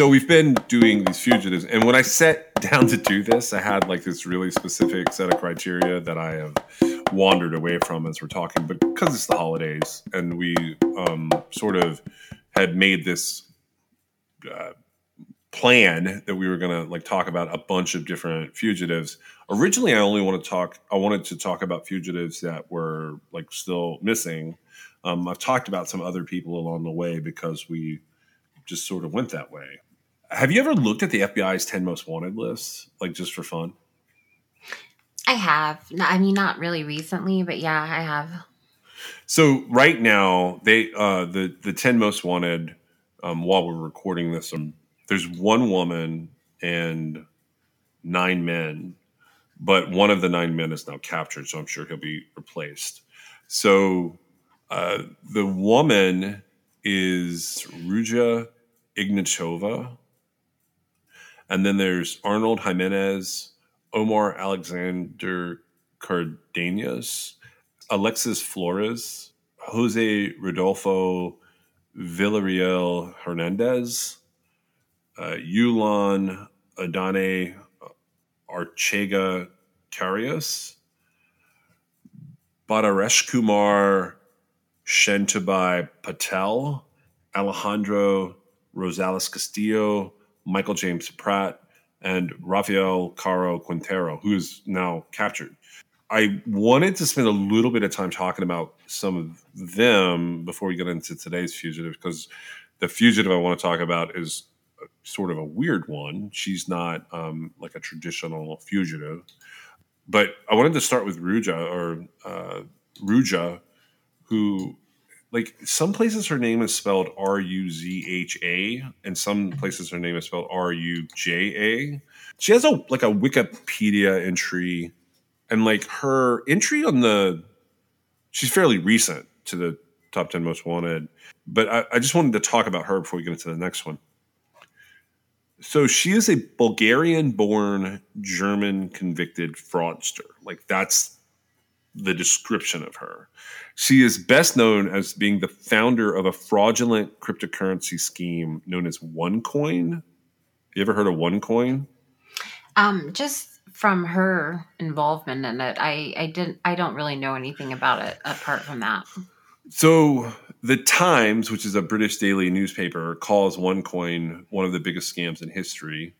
So we've been doing these fugitives, and when I sat down to do this, I had like this really specific set of criteria that I have wandered away from as we're talking, but because it's the holidays, and we um, sort of had made this uh, plan that we were going to like talk about a bunch of different fugitives. Originally, I only want to talk. I wanted to talk about fugitives that were like still missing. Um, I've talked about some other people along the way because we just sort of went that way. Have you ever looked at the FBI's 10 most wanted list, like just for fun? I have. I mean, not really recently, but yeah, I have. So right now, they uh, the the 10 most wanted. Um, while we're recording this, um, there's one woman and nine men, but one of the nine men is now captured, so I'm sure he'll be replaced. So uh, the woman is Ruja Ignatova. And then there's Arnold Jimenez, Omar Alexander Cardenas, Alexis Flores, Jose Rodolfo Villarreal Hernandez, uh, Yulan Adonay Archaga Carias, Badaresh Kumar Shantabai Patel, Alejandro Rosales Castillo, Michael James Pratt, and Rafael Caro Quintero, who is now captured. I wanted to spend a little bit of time talking about some of them before we get into today's fugitive, because the fugitive I want to talk about is sort of a weird one. She's not um, like a traditional fugitive, but I wanted to start with Ruja or uh, Ruja, who like some places her name is spelled R U Z H A, and some mm-hmm. places her name is spelled R U J A. She has a like a Wikipedia entry, and like her entry on the, she's fairly recent to the top ten most wanted. But I, I just wanted to talk about her before we get into the next one. So she is a Bulgarian-born German convicted fraudster. Like that's the description of her. She is best known as being the founder of a fraudulent cryptocurrency scheme known as OneCoin. You ever heard of OneCoin? Um, just from her involvement in it, I I didn't I don't really know anything about it apart from that. So the Times, which is a British daily newspaper, calls OneCoin one of the biggest scams in history.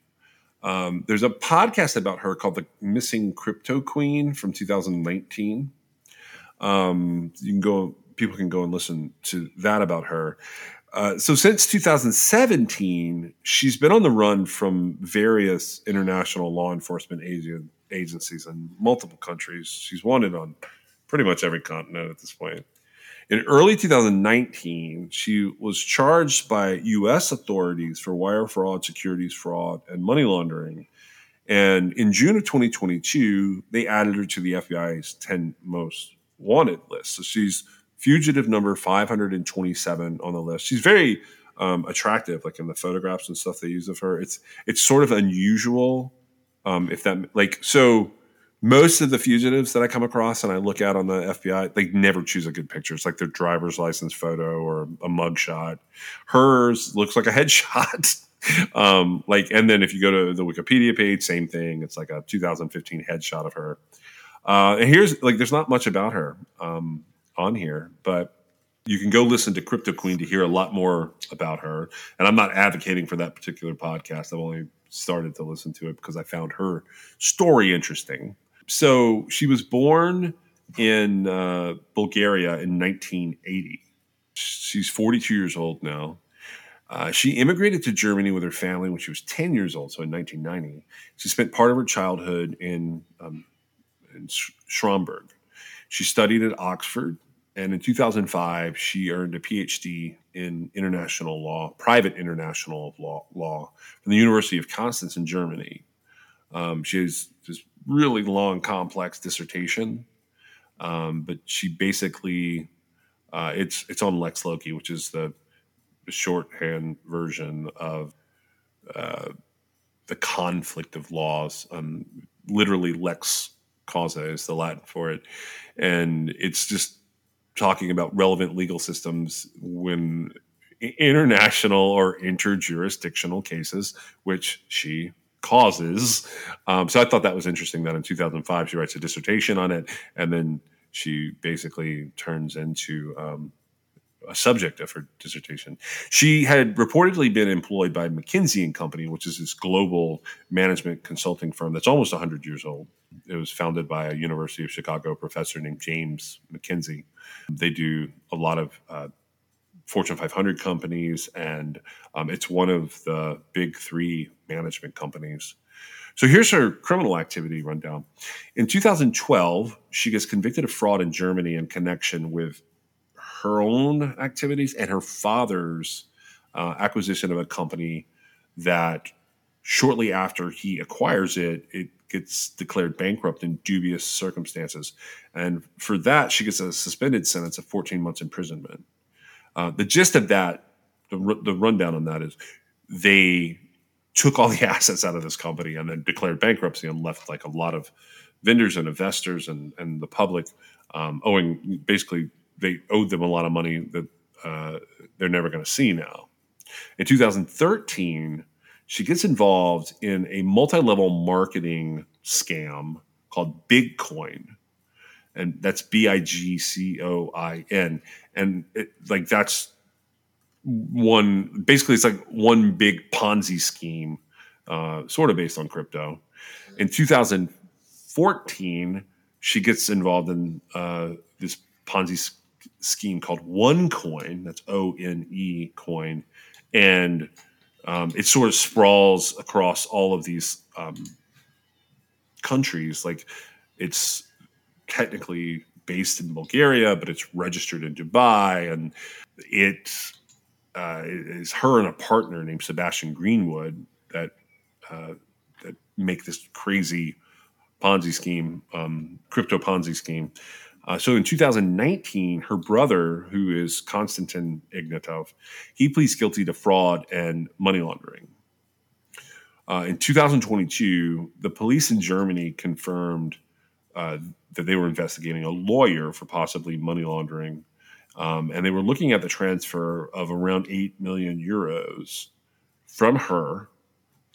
Um, there's a podcast about her called "The Missing Crypto Queen" from 2019. Um, you can go, people can go and listen to that about her. Uh, so since 2017, she's been on the run from various international law enforcement agen- agencies in multiple countries. She's wanted on pretty much every continent at this point. In early 2019, she was charged by U.S. authorities for wire fraud, securities fraud, and money laundering. And in June of 2022, they added her to the FBI's 10 most wanted list. So she's fugitive number 527 on the list. She's very um, attractive, like in the photographs and stuff they use of her. It's it's sort of unusual, um, if that like so. Most of the fugitives that I come across and I look at on the FBI, they never choose a good picture. It's like their driver's license photo or a mug shot. Hers looks like a headshot. um, like, and then if you go to the Wikipedia page, same thing. It's like a 2015 headshot of her. Uh, and here's like, there's not much about her um, on here, but you can go listen to Crypto Queen to hear a lot more about her. And I'm not advocating for that particular podcast. I've only started to listen to it because I found her story interesting. So she was born in uh, Bulgaria in 1980. She's 42 years old now. Uh, she immigrated to Germany with her family when she was 10 years old, so in 1990. She spent part of her childhood in, um, in Schramberg. She studied at Oxford, and in 2005, she earned a PhD in international law, private international law, law from the University of Konstanz in Germany. Um, she has this really long, complex dissertation, um, but she basically uh, it's it's on Lex Loci, which is the shorthand version of uh, the conflict of laws. Um, literally, lex causae is the Latin for it, and it's just talking about relevant legal systems when international or interjurisdictional cases, which she causes. Um, so I thought that was interesting that in 2005 she writes a dissertation on it, and then she basically turns into um, a subject of her dissertation. She had reportedly been employed by McKinsey and Company, which is this global management consulting firm that's almost 100 years old. It was founded by a University of Chicago professor named James McKinsey. They do a lot of uh, Fortune 500 companies, and um, it's one of the big three management companies. So here's her criminal activity rundown. In 2012, she gets convicted of fraud in Germany in connection with her own activities and her father's uh, acquisition of a company that shortly after he acquires it, it gets declared bankrupt in dubious circumstances. And for that, she gets a suspended sentence of 14 months imprisonment. Uh, the gist of that, the, the rundown on that is they took all the assets out of this company and then declared bankruptcy and left like a lot of vendors and investors and, and the public um, owing basically they owed them a lot of money that uh, they're never going to see now. In 2013, she gets involved in a multi-level marketing scam called Bigcoin, and that's B I G C O I N, and it, like that's one. Basically, it's like one big Ponzi scheme, uh, sort of based on crypto. In 2014, she gets involved in uh, this Ponzi scheme called OneCoin. That's O N E coin, and um, it sort of sprawls across all of these um, countries. Like it's technically based in Bulgaria, but it's registered in Dubai, and it uh, is her and a partner named Sebastian Greenwood that uh, that make this crazy Ponzi scheme, um, crypto Ponzi scheme. Uh, so in 2019, her brother, who is Konstantin Ignatov, he pleads guilty to fraud and money laundering. Uh, in 2022, the police in Germany confirmed uh, that they were investigating a lawyer for possibly money laundering, um, and they were looking at the transfer of around 8 million euros from her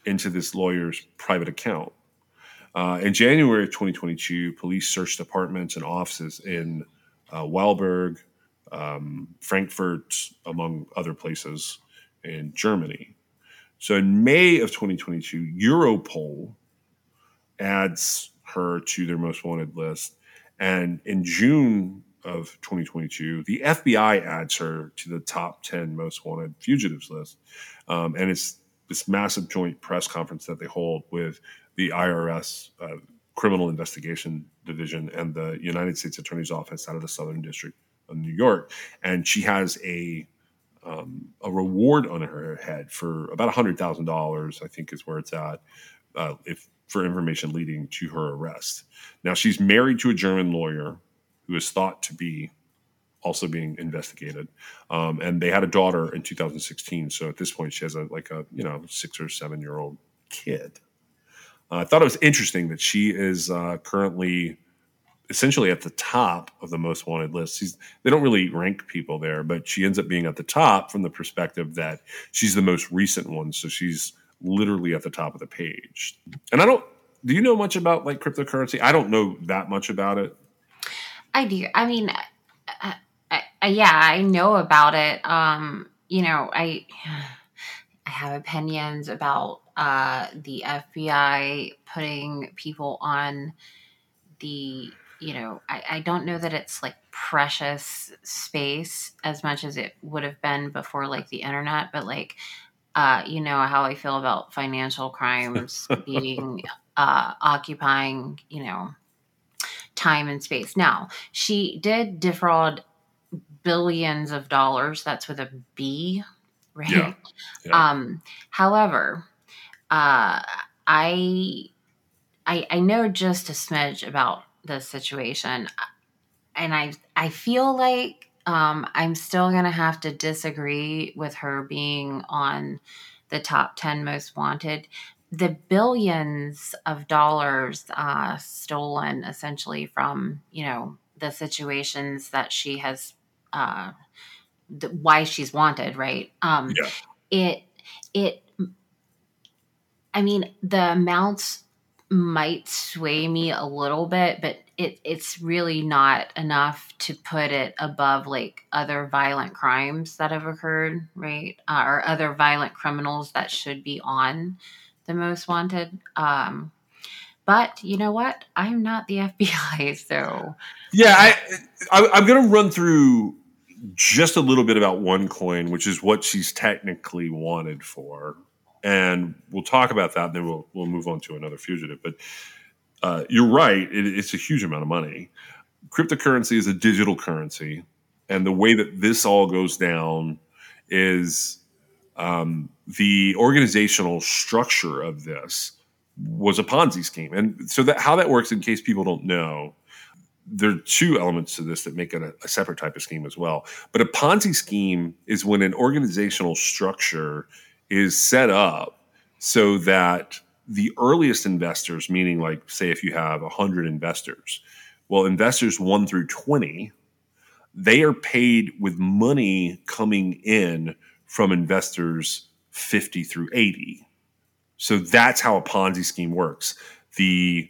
into this lawyer's private account. Uh, in January of 2022, police searched apartments and offices in uh, Weilburg, um, Frankfurt, among other places in Germany. So in May of 2022, Europol adds her to their most wanted list. And in June of 2022, the FBI adds her to the top 10 most wanted fugitives list. Um, and it's this massive joint press conference that they hold with the IRS uh, Criminal Investigation Division and the United States Attorney's Office out of the Southern District of New York, and she has a um, a reward on her head for about hundred thousand dollars. I think is where it's at. Uh, if for information leading to her arrest. Now she's married to a German lawyer who is thought to be also being investigated, um, and they had a daughter in 2016. So at this point, she has a like a you know six or seven year old kid. Uh, I thought it was interesting that she is uh, currently essentially at the top of the most wanted list. She's, they don't really rank people there, but she ends up being at the top from the perspective that she's the most recent one. So she's literally at the top of the page. And I don't, do you know much about like cryptocurrency? I don't know that much about it. I do. I mean, uh, uh, uh, yeah, I know about it. Um, you know, I I have opinions about uh, the FBI putting people on the. You know, I, I don't know that it's like precious space as much as it would have been before, like the internet. But like, uh, you know how I feel about financial crimes being uh, occupying, you know, time and space. Now, she did defraud billions of dollars. That's with a B, right? Yeah. Yeah. Um, however, uh, I, I I know just a smidge about the situation, and I I feel like um, I'm still gonna have to disagree with her being on the top ten most wanted. The billions of dollars uh, stolen essentially from you know the situations that she has uh, the, why she's wanted, right? Um, Yeah. It it. I mean, the amounts might sway me a little bit, but it it's really not enough to put it above like other violent crimes that have occurred, right? Uh, or other violent criminals that should be on the most wanted. Um, but you know what? I'm not the FBI, so Yeah, I, I I'm to run through just a little bit about one coin, which is what she's technically wanted for, and we'll talk about that. And then we'll we'll move on to another fugitive. But uh, you're right; it, it's a huge amount of money. Cryptocurrency is a digital currency, and the way that this all goes down is um, the organizational structure of this was a Ponzi scheme, and so that how that works, in case people don't know there are two elements to this that make it a, a separate type of scheme as well. But a Ponzi scheme is when an organizational structure is set up so that the earliest investors, meaning like say if you have 100 investors, well, investors 1 through 20, they are paid with money coming in from investors 50 through 80. So that's how a Ponzi scheme works. The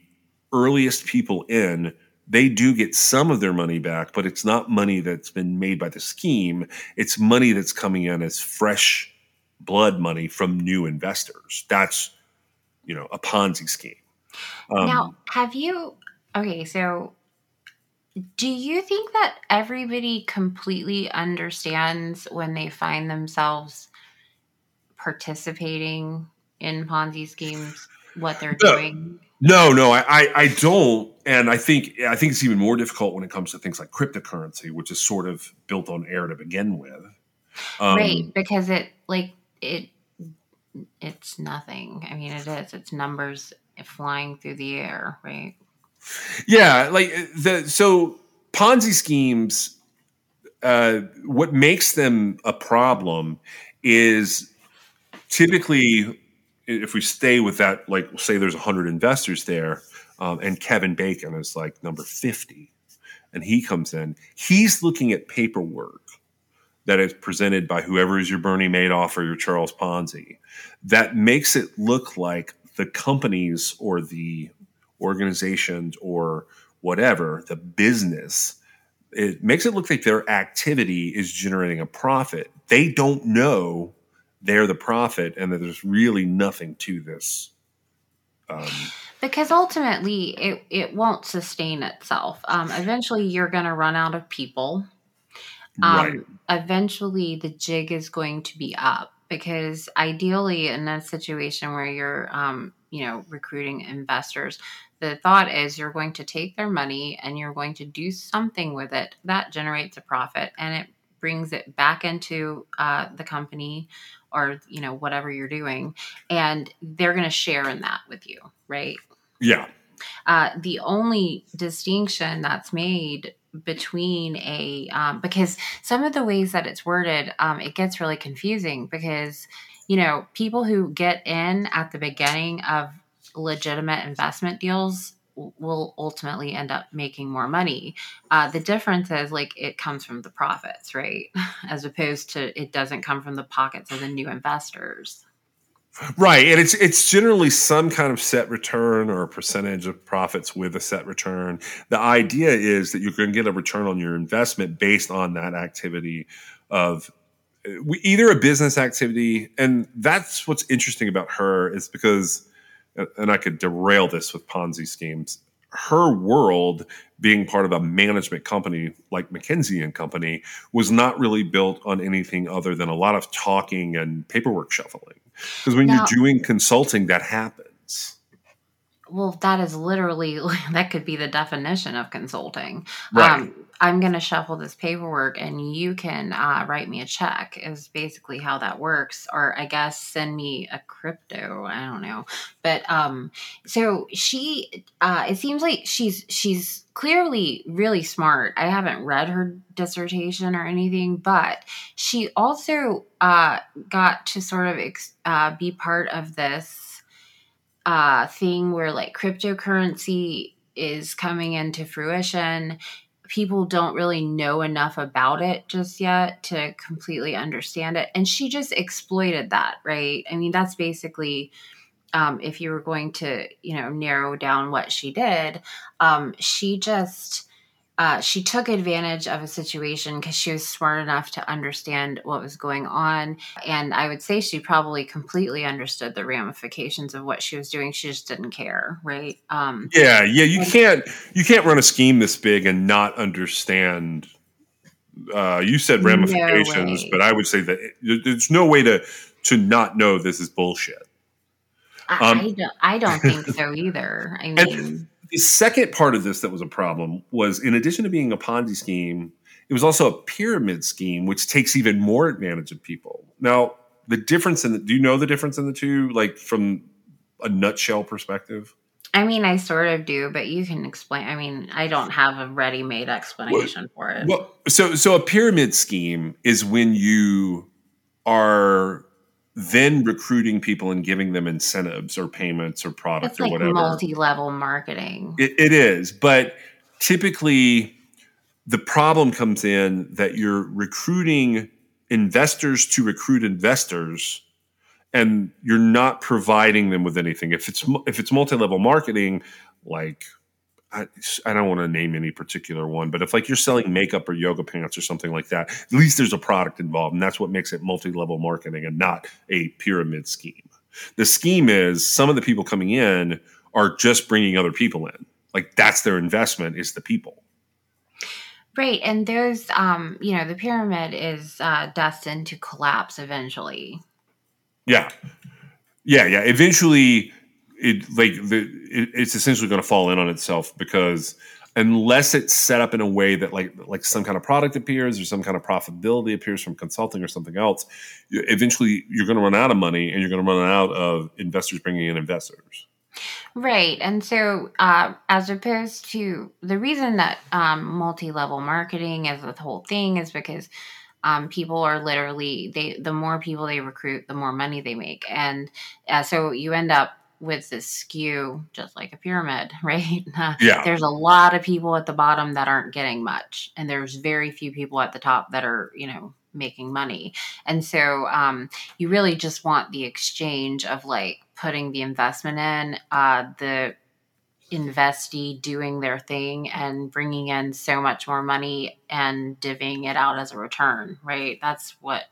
earliest people in they do get some of their money back, but it's not money that's been made by the scheme. It's money that's coming in as fresh blood money from new investors. That's, you know, a Ponzi scheme. Um, now, have you? Okay, so do you think that everybody completely understands when they find themselves participating in Ponzi schemes what they're No. doing? no, no, I, I, I don't, and I think I think it's even more difficult when it comes to things like cryptocurrency, which is sort of built on air to begin with. Um, right, because it like it it's nothing. I mean, it is. It's numbers flying through the air, right? Yeah, like the so Ponzi schemes. Uh, what makes them a problem is typically if we stay with that, like say there's hundred investors there, um, and Kevin Bacon is like number fifty, and he comes in, he's looking at paperwork that is presented by whoever is your Bernie Madoff or your Charles Ponzi that makes it look like the companies or the organizations or whatever, the business, it makes it look like their activity is generating a profit. They don't know they're the profit and that there's really nothing to this. Um, Because ultimately, it it won't sustain itself. Um, eventually, you're going to run out of people. Um, right. Eventually, the jig is going to be up because ideally, in a situation where you're, um, you know, recruiting investors, the thought is you're going to take their money and you're going to do something with it that generates a profit and it brings it back into uh, the company or you know whatever you're doing and they're going to share in that with you right Yeah. uh, the only distinction that's made between a um, because some of the ways that it's worded um, it gets really confusing because you know people who get in at the beginning of legitimate investment deals will ultimately end up making more money. Uh, the difference is like it comes from the profits, right? As opposed to it doesn't come from the pockets of the new investors. Right, and it's it's generally some kind of set return or a percentage of profits with a set return. The idea is that you're going to get a return on your investment based on that activity of uh, either a business activity, and that's what's interesting about her is because, and I could derail this with Ponzi schemes. Her world, being part of a management company like McKinsey and Company, was not really built on anything other than a lot of talking and paperwork shuffling. Because when Now- you're doing consulting, that happens. Well, that is literally that could be the definition of consulting. Right. Um, I'm going to shuffle this paperwork, and you can uh, write me a check. Is basically how that works, or I guess send me a crypto. I don't know, but um, so she, uh, it seems like she's she's clearly really smart. I haven't read her dissertation or anything, but she also uh, got to sort of ex- uh, be part of this uh thing where like cryptocurrency is coming into fruition people don't really know enough about it just yet to completely understand it. And she just exploited that right? I mean that's basically um, if you were going to you know narrow down what she did um, she just uh, she took advantage of a situation because she was smart enough to understand what was going on and i would say she probably completely understood the ramifications of what she was doing she just didn't care right um, Yeah, yeah. You can't you can't run a scheme this big and not understand. Uh, you said ramifications, way. but I would say that it, there's no way to to not know this is bullshit. I, Um, I don't i don't think so either i And- mean The second part of this that was a problem was, in addition to being a Ponzi scheme, it was also a pyramid scheme, which takes even more advantage of people. Now, the difference in the, do you know the difference in the two, like from a nutshell perspective? i mean i sort of do but you can explain i mean i don't have a ready-made explanation for it Well, so so a pyramid scheme is when you are then recruiting people and giving them incentives or payments or product it's or like whatever. multi-level marketing It, it is, but typically the problem comes in that you're recruiting investors to recruit investors, and you're not providing them with anything. If it's if it's multi-level marketing, like I, I don't want to name any particular one, but if like you're selling makeup or yoga pants or something like that, at least there's a product involved, and that's what makes it multi-level marketing and not a pyramid scheme. The scheme is some of the people coming in are just bringing other people in. Like that's their investment is the people. Right, and there's, um, you know, the pyramid is uh, destined to collapse eventually. Yeah, yeah, yeah. Eventually, it like the it, it's essentially going to fall in on itself because unless it's set up in a way that like like some kind of product appears or some kind of profitability appears from consulting or something else, eventually you're going to run out of money and you're going to run out of investors bringing in investors. Right, and so uh, as opposed to the reason that um, multi-level marketing is the whole thing is because um, people are literally they the more people they recruit, the more money they make, and uh, so you end up with this skew, just like a pyramid, right? Yeah. there's a lot of people at the bottom that aren't getting much, and there's very few people at the top that are, you know, making money. And so um, you really just want the exchange of like putting the investment in, uh, the investee doing their thing and bringing in so much more money and divvying it out as a return, right? That's what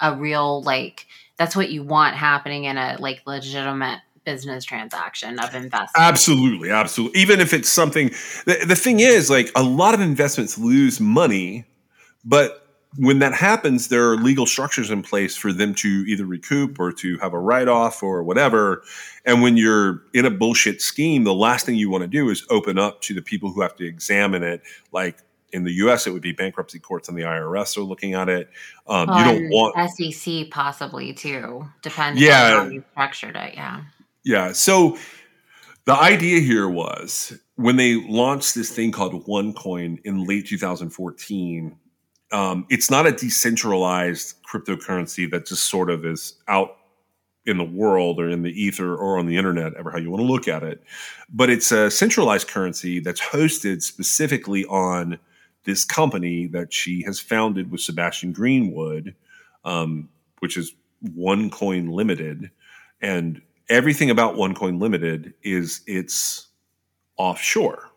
a real like that's what you want happening in a like legitimate business transaction of investment. Absolutely, absolutely. Even if it's something, the, the thing is, like a lot of investments lose money, but when that happens, there are legal structures in place for them to either recoup or to have a write off or whatever. And when you're in a bullshit scheme, the last thing you want to do is open up to the people who have to examine it. Like in the US, it would be bankruptcy courts and the IRS are looking at it. Um, you don't want SEC possibly too, depending Yeah. on how you structured it. Yeah. Yeah. So the idea here was when they launched this thing called OneCoin in late 2014, um, it's not a decentralized cryptocurrency that just sort of is out in the world or in the ether or on the internet, ever how you want to look at it. But it's a centralized currency that's hosted specifically on this company that she has founded with Sebastian Greenwood, um, which is OneCoin Limited. And everything about OneCoin Limited is it's offshore.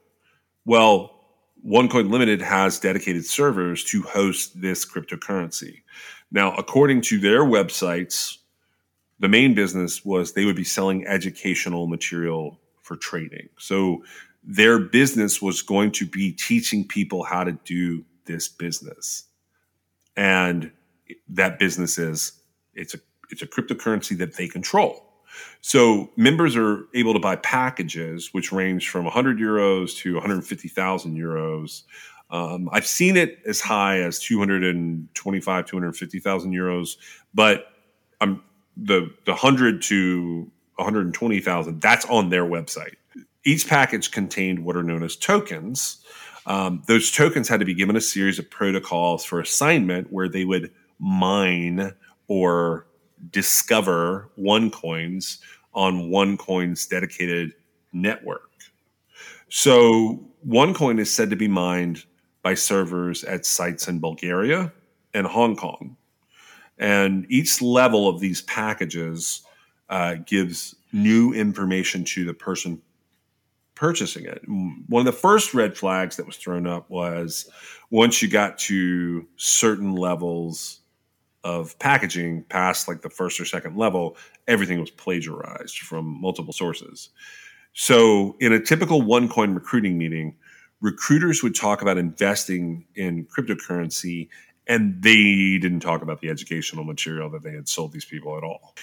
Well, OneCoin Limited has dedicated servers to host this cryptocurrency. Now, according to their websites, the main business was they would be selling educational material for trading. So their business was going to be teaching people how to do this business. And that business is it's a it's a cryptocurrency that they control. So members are able to buy packages which range from 100 euros to 150,000 euros. Um, I've seen it as high as 225, 250,000 euros, but I'm the the 100 to 120,000. That's on their website. Each package contained what are known as tokens. Um, those tokens had to be given a series of protocols for assignment where they would mine or discover one coins on OneCoin's dedicated network. So OneCoin is said to be mined by servers at sites in Bulgaria and Hong Kong. And each level of these packages uh, gives new information to the person purchasing it. One of the first red flags that was thrown up was once you got to certain levels of packaging past like the first or second level, everything was plagiarized from multiple sources. So, in a typical OneCoin recruiting meeting, recruiters would talk about investing in cryptocurrency and they didn't talk about the educational material that they had sold these people at all.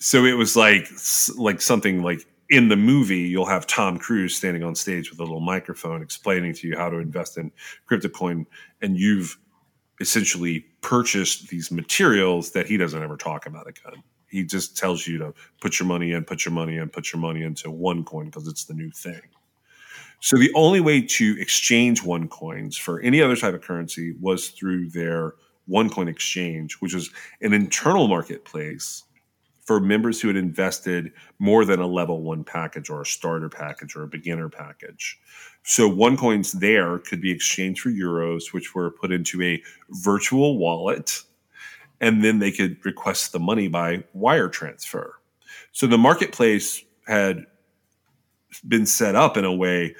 so it was like like something like in the movie you'll have Tom Cruise standing on stage with a little microphone explaining to you how to invest in crypto coin and you've essentially purchased these materials that he doesn't ever talk about again. He just tells you to put your money in, put your money in, put your money into one coin because it's the new thing. So the only way to exchange one coins for any other type of currency was through their one coin exchange, which was an internal marketplace for members who had invested more than a level one package or a starter package or a beginner package. So OneCoins there could be exchanged for euros, which were put into a virtual wallet, and then they could request the money by wire transfer. So the marketplace had been set up in a way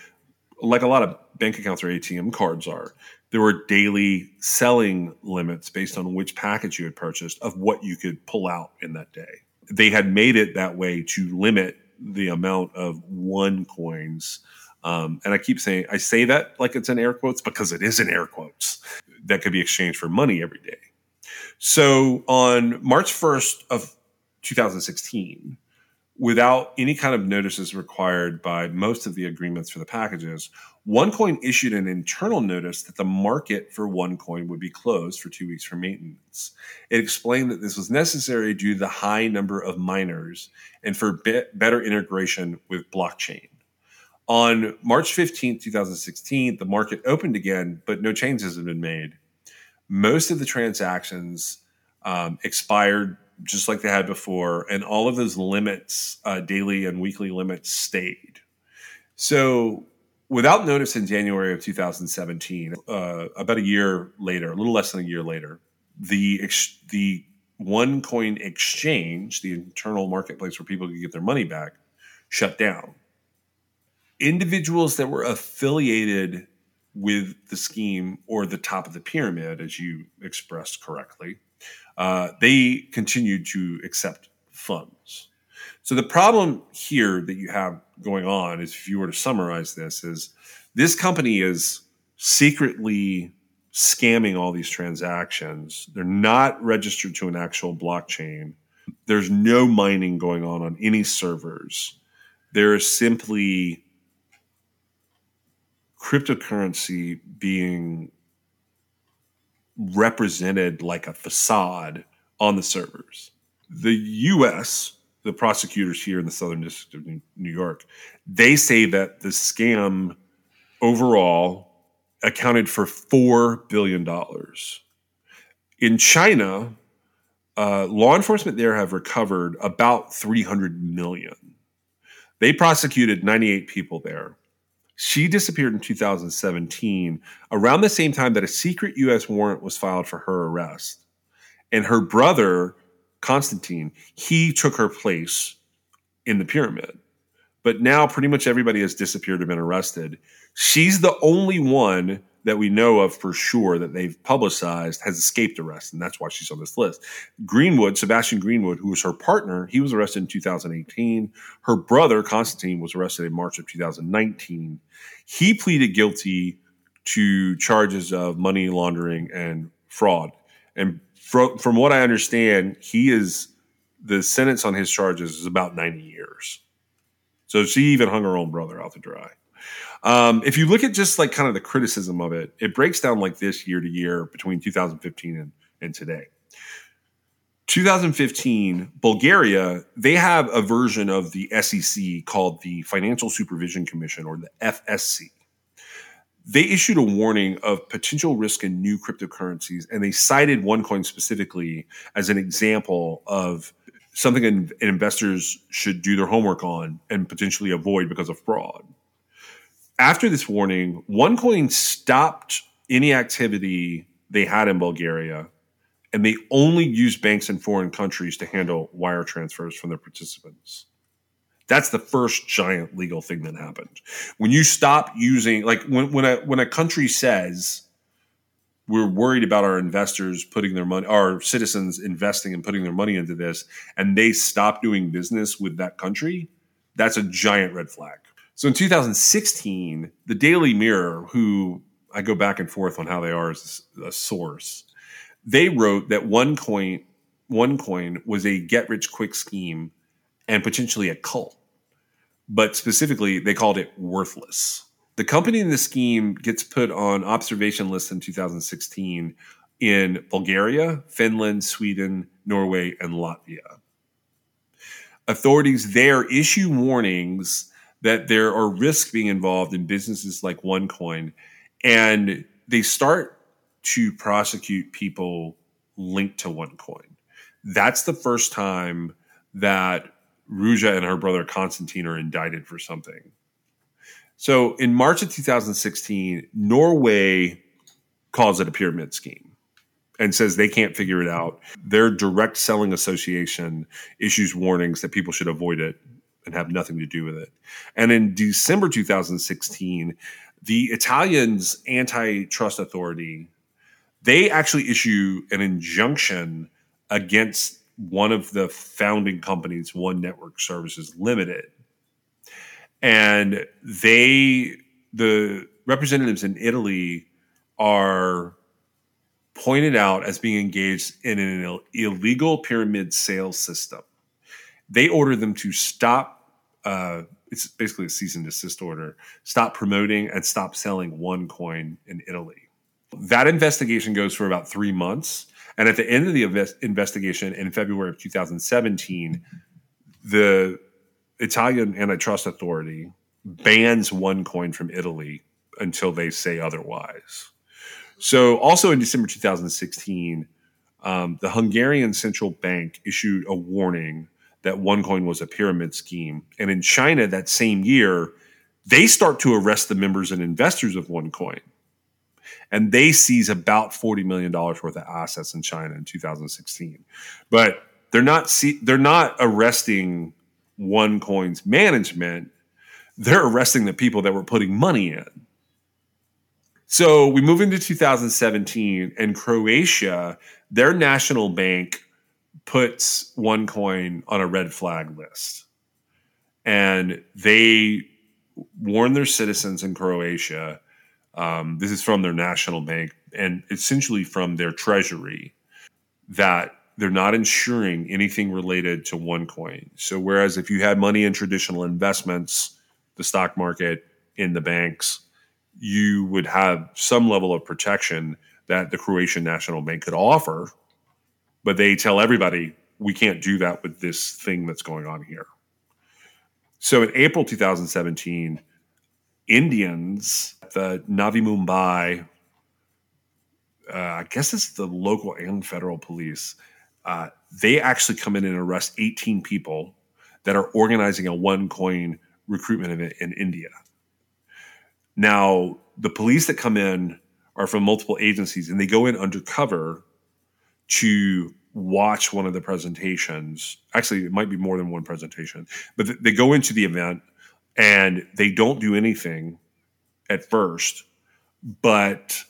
like a lot of bank accounts or ATM cards are. There were daily selling limits based on which package you had purchased of what you could pull out in that day. They had made it that way to limit the amount of one coins. Um, and I keep saying, I say that like it's in air quotes because it is in air quotes that could be exchanged for money every day. So on March 1st of 2016, without any kind of notices required by most of the agreements for the packages, OneCoin issued an internal notice that the market for OneCoin would be closed for two weeks for maintenance. It explained that this was necessary due to the high number of miners and for be- better integration with blockchain. On March 15, 2016, the market opened again, but no changes had been made. Most of the transactions um, expired just like they had before, and all of those limits, uh, daily and weekly limits, stayed. So, without notice, in January of 2017, uh, about a year later, a little less than a year later, the ex- the OneCoin exchange, the internal marketplace where people could get their money back, shut down. Individuals that were affiliated with the scheme or the top of the pyramid, as you expressed correctly, uh, they continued to accept funds. So the problem here that you have going on is, if you were to summarize this, is this company is secretly scamming all these transactions. They're not registered to an actual blockchain. There's no mining going on on any servers. There is simply cryptocurrency being represented like a facade on the servers. The US, the prosecutors here in the Southern District of New York, they say that the scam overall accounted for $4 billion. In China, uh, law enforcement there have recovered about 300 million. They prosecuted 98 people there. She disappeared in 2017, around the same time that a secret U.S. warrant was filed for her arrest. And her brother, Constantine, he took her place in the pyramid. But now pretty much everybody has disappeared or been arrested. She's the only one that we know of for sure that they've publicized has escaped arrest, and that's why she's on this list. Greenwood, Sebastian Greenwood, who was her partner, he was arrested in 2018. Her brother, Constantine, was arrested in March of 2019. He pleaded guilty to charges of money laundering and fraud. And from, from what I understand, he is the sentence on his charges is about 90 years. So she even hung her own brother out to dry. Um, if you look at just like kind of the criticism of it, it breaks down like this year to year between 2015 and, and today. 2015, Bulgaria, they have a version of the SEC called the Financial Supervision Commission or the FSC. They issued a warning of potential risk in new cryptocurrencies, and they cited OneCoin specifically as an example of something in, investors should do their homework on and potentially avoid because of fraud after this warning, OneCoin stopped any activity they had in Bulgaria, and they only used banks in foreign countries to handle wire transfers from their participants. That's the first giant legal thing that happened. When you stop using, like when, when a when a country says we're worried about our investors putting their money, our citizens investing and putting their money into this, and they stop doing business with that country, that's a giant red flag. So in 2016, the Daily Mirror, who I go back and forth on how they are as a source, they wrote that OneCoin, one coin was a get rich quick scheme and potentially a cult. But specifically, they called it worthless. The company in the scheme gets put on observation lists in 2016 in Bulgaria, Finland, Sweden, Norway, and Latvia. Authorities there issue warnings that there are risks being involved in businesses like OneCoin, and they start to prosecute people linked to OneCoin. That's the first time that Ruja and her brother Constantine are indicted for something. So in March of 2016, Norway calls it a pyramid scheme and says they can't figure it out. Their direct selling association issues warnings that people should avoid it and have nothing to do with it. And in December 2016, the Italians antitrust authority they actually issue an injunction against one of the founding companies, One Network Services Limited. And they the representatives in Italy are pointed out as being engaged in an illegal pyramid sales system. They order them to stop uh, it's basically a cease and desist order. Stop promoting and stop selling OneCoin in Italy. That investigation goes for about three months. And at the end of the invest- investigation in February of 2017, the Italian antitrust authority bans OneCoin from Italy until they say otherwise. So, also in December 2016, um, the Hungarian central bank issued a warning that OneCoin was a pyramid scheme. And in China that same year, they start to arrest the members and investors of OneCoin. And they seize about $40 million worth of assets in China in 2016. But they're not see, they're not arresting OneCoin's management. They're arresting the people that were putting money in. So we move into 2017 and Croatia, their national bank puts OneCoin on a red flag list. And they warn their citizens in Croatia. Um, this is from their national bank and essentially from their treasury that they're not insuring anything related to OneCoin. So, whereas if you had money in traditional investments, the stock market, in the banks, you would have some level of protection that the Croatian National Bank could offer but they tell everybody we can't do that with this thing that's going on here. So in April 2017, Indians, the Navi Mumbai, uh, I guess it's the local and federal police, Uh, they actually come in and arrest 18 people that are organizing a one coin recruitment event in India. Now, the police that come in are from multiple agencies and they go in undercover to watch one of the presentations. Actually, it might be more than one presentation, but th- they go into the event and they don't do anything at first, but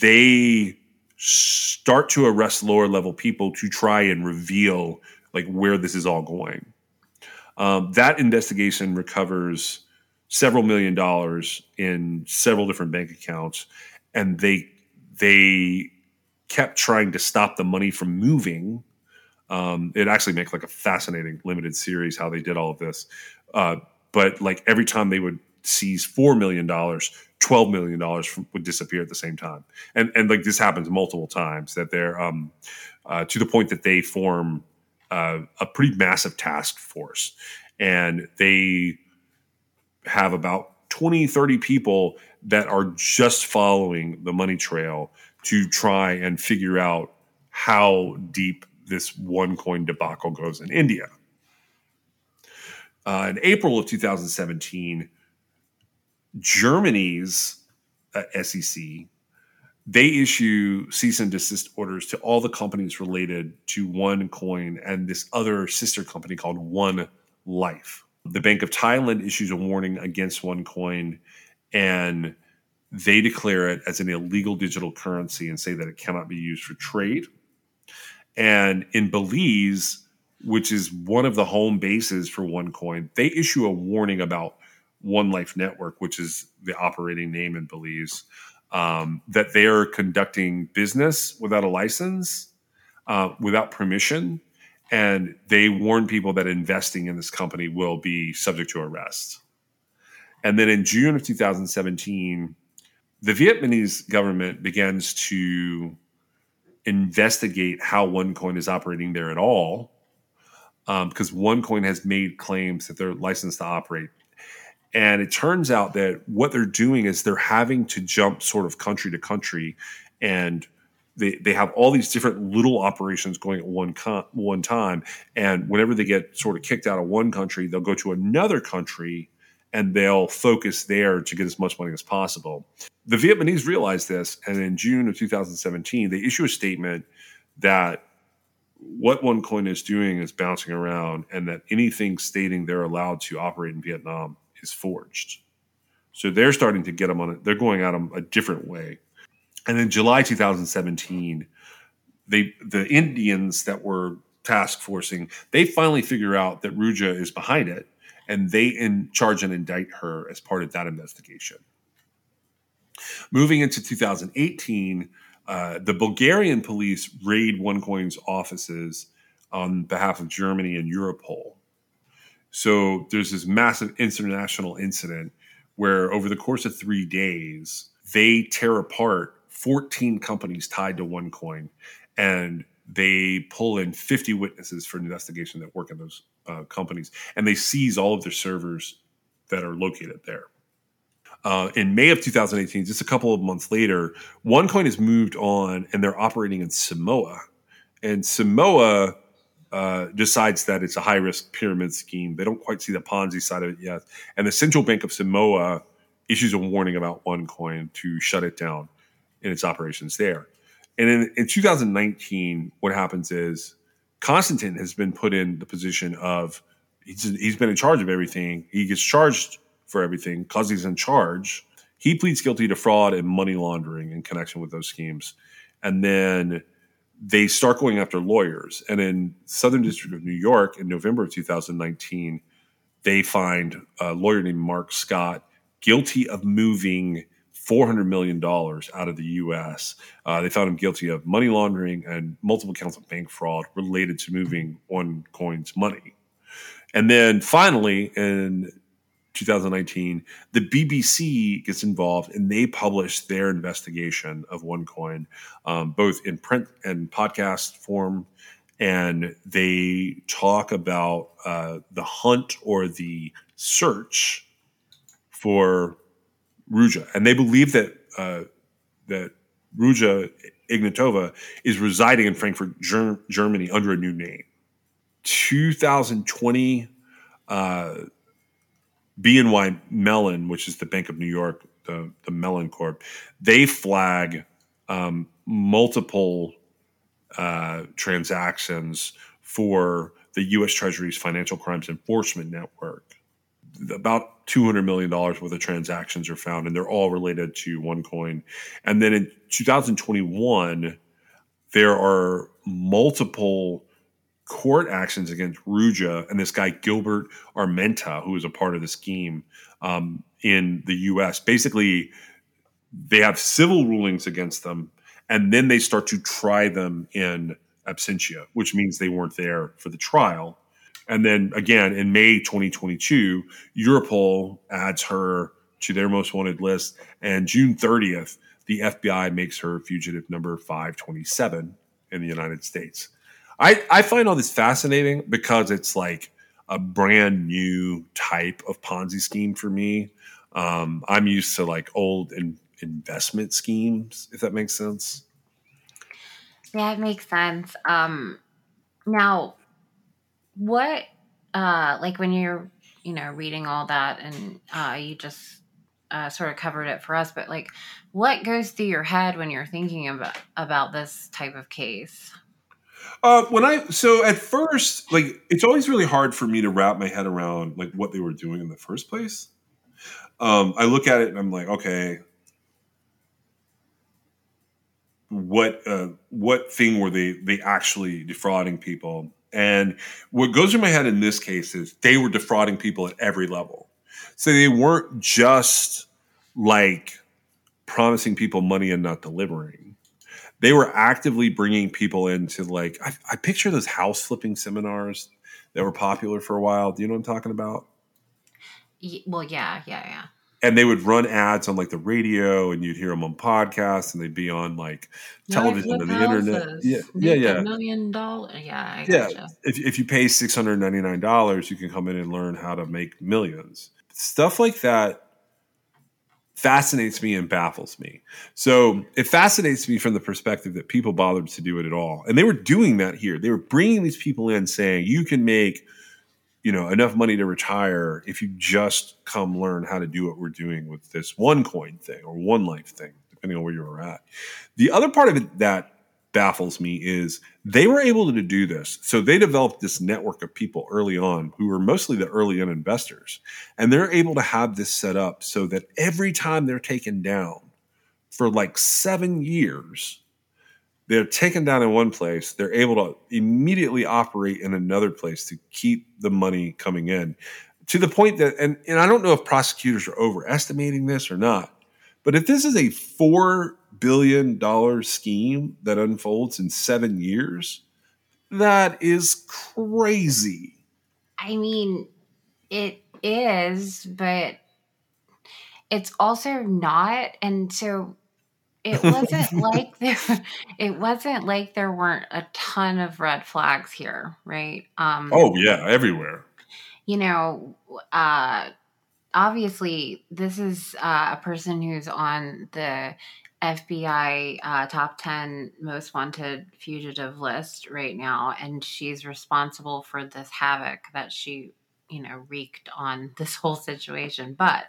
they start to arrest lower level people to try and reveal like where this is all going. Um, that investigation recovers several million dollars in several different bank accounts, and they they kept trying to stop the money from moving. Um, it actually makes like a fascinating limited series how they did all of this. Uh, but like every time they would seize four million dollars, twelve million dollars would disappear at the same time, and and like this happens multiple times that they're um, uh, to the point that they form uh, a pretty massive task force, and they have about 20, 30 people that are just following the money trail to try and figure out how deep this OneCoin debacle goes in India. Uh, in April of 2017, Germany's uh, SEC they issue cease and desist orders to all the companies related to OneCoin and this other sister company called One Life. The Bank of Thailand issues a warning against OneCoin and they declare it as an illegal digital currency and say that it cannot be used for trade. And in Belize, which is one of the home bases for OneCoin, they issue a warning about One Life Network, which is the operating name in Belize, um, that they are conducting business without a license, uh, without permission, and they warn people that investing in this company will be subject to arrest. And then in June of 2017, the Vietnamese government begins to investigate how OneCoin is operating there at all, um, because OneCoin has made claims that they're licensed to operate. And it turns out that what they're doing is they're having to jump sort of country to country, and they, they have all these different little operations going at one con- one time. And whenever they get sort of kicked out of one country, they'll go to another country and they'll focus there to get as much money as possible. The Vietnamese realized this, and in June of 2017, they issue a statement that what OneCoin is doing is bouncing around, and that anything stating they're allowed to operate in Vietnam is forged. So they're starting to get them on it. They're going at them a different way. And in July 2017, they the Indians that were task forcing, they finally figure out that Ruja is behind it and they in charge and indict her as part of that investigation. Moving into 2018, uh, the Bulgarian police raid OneCoin's offices on behalf of Germany and Europol. So there's this massive international incident where, over the course of three days, they tear apart 14 companies tied to OneCoin and they pull in 50 witnesses for an investigation that work in those uh, companies, and they seize all of their servers that are located there. Uh, in May of 2018, just a couple of months later, OneCoin has moved on and they're operating in Samoa. And Samoa uh, decides that it's a high risk pyramid scheme. They don't quite see the Ponzi side of it yet. And the Central Bank of Samoa issues a warning about OneCoin to shut it down in its operations there. And in, in 2019, what happens is Constantine has been put in the position of he's, he's been in charge of everything. He gets charged for everything because he's in charge. He pleads guilty to fraud and money laundering in connection with those schemes. And then they start going after lawyers. And in Southern District of New York in November of 2019, they find a lawyer named Mark Scott guilty of moving $400 million out of the U.S. Uh, they found him guilty of money laundering and multiple counts of bank fraud related to moving OneCoin's money. And then finally, in 2019, the BBC gets involved and they publish their investigation of OneCoin, um, both in print and podcast form. And they talk about uh, the hunt or the search for Ruja, and they believe that uh, that Ruja Ignatova is residing in Frankfurt, Ger- Germany, under a new name. 2020, uh, BNY Mellon, which is the Bank of New York, the, the Mellon Corp, they flag um, multiple uh, transactions for the U.S. Treasury's Financial Crimes Enforcement Network. About $200 million worth of transactions are found, and they're all related to OneCoin. And then in 2021, there are multiple court actions against Ruja and this guy Gilbert Armenta, who is a part of the scheme um, in the U.S. Basically, they have civil rulings against them, and then they start to try them in absentia, which means they weren't there for the trial. And then again, in May 2022, Europol adds her to their most wanted list, and June 30th, the FBI makes her fugitive number 527 in the United States. I, I find all this fascinating because it's like a brand new type of Ponzi scheme for me. Um, I'm used to like old in, investment schemes, if that makes sense. Yeah, it makes sense. Um, now, what, uh, like when you're, you know, reading all that and uh, you just uh, sort of covered it for us, but like, what goes through your head when you're thinking about about this type of case? Uh, when I so at first, like it's always really hard for me to wrap my head around like what they were doing in the first place. Um, I look at it and I'm like, okay, what uh, what thing were they they actually defrauding people? And what goes through my head in this case is they were defrauding people at every level. So they weren't just like promising people money and not delivering. They were actively bringing people into like I, I picture those house flipping seminars that were popular for a while. Do you know what I'm talking about? Well, yeah, yeah, yeah. And they would run ads on like the radio and you'd hear them on podcasts and they'd be on like television and the internet. yeah yeah yeah. million dollar. Yeah, I yeah gotcha. if, if you pay $699 you can come in and learn how to make millions. Stuff like that fascinates me and baffles me. So it fascinates me from the perspective that people bothered to do it at all. And they were doing that here. They were bringing these people in saying you can make you know enough money to retire if you just come learn how to do what we're doing with this OneCoin thing or one life thing depending on where you're at. The other part of it that baffles me is they were able to do this. So they developed this network of people early on who were mostly the early in investors and they're able to have this set up so that every time they're taken down for like seven years they're taken down in one place they're able to immediately operate in another place to keep the money coming in to the point that and, and i don't know if prosecutors are overestimating this or not but if this is a four billion dollar scheme that unfolds in seven years that is crazy I mean, it is, but it's also not. And so it wasn't like there it wasn't like there weren't a ton of red flags here, right? Um oh yeah everywhere you know, uh obviously this is uh, a person who's on the FBI uh, top 10 most wanted fugitive list right now, and she's responsible for this havoc that she, you know, wreaked on this whole situation. But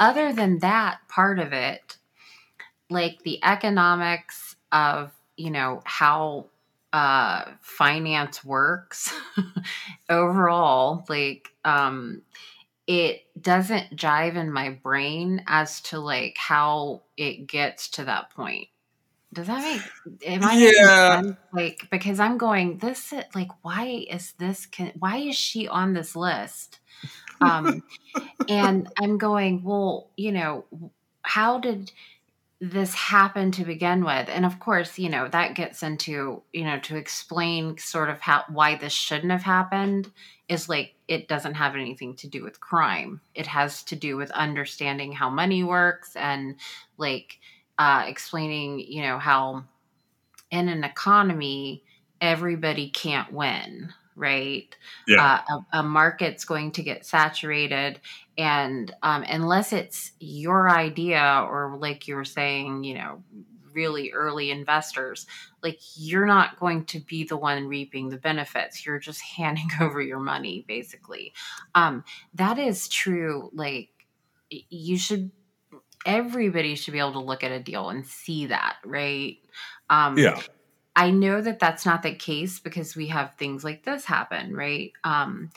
other than that part of it, like the economics of, you know, how uh, finance works overall, like, um, it doesn't jive in my brain as to like how it gets to that point. Does that make am I Yeah. sense? Like because I'm going this like why is this con- why is she on this list? Um and I'm going well you know how did this happened to begin with. And of course you know that gets into you know to explain sort of how why this shouldn't have happened is like it doesn't have anything to do with crime. It has to do with understanding how money works and like uh explaining you know how in an economy everybody can't win right yeah uh, a, a market's going to get saturated and um, unless it's your idea or like you were saying you know really early investors, like you're not going to be the one reaping the benefits. You're just handing over your money, basically. Um, that is true. Like you should, everybody should be able to look at a deal and see that, right? Um, Yeah. I know that that's not the case because we have things like this happen, right? Um,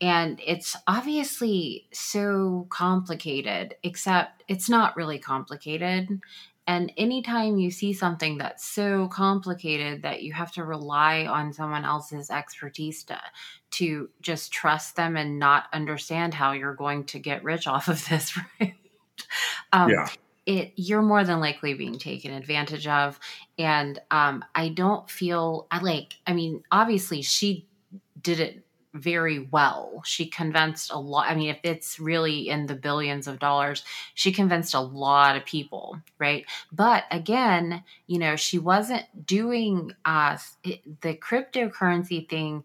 and it's obviously so complicated, except it's not really complicated. And anytime you see something that's so complicated that you have to rely on someone else's expertise to, to just trust them and not understand how you're going to get rich off of this, right? Um, Yeah. It you're more than likely being taken advantage of and um i don't feel i like i mean obviously she did it very well she convinced a lot i mean if it's really in the billions of dollars she convinced a lot of people right but again you know she wasn't doing uh it, the cryptocurrency thing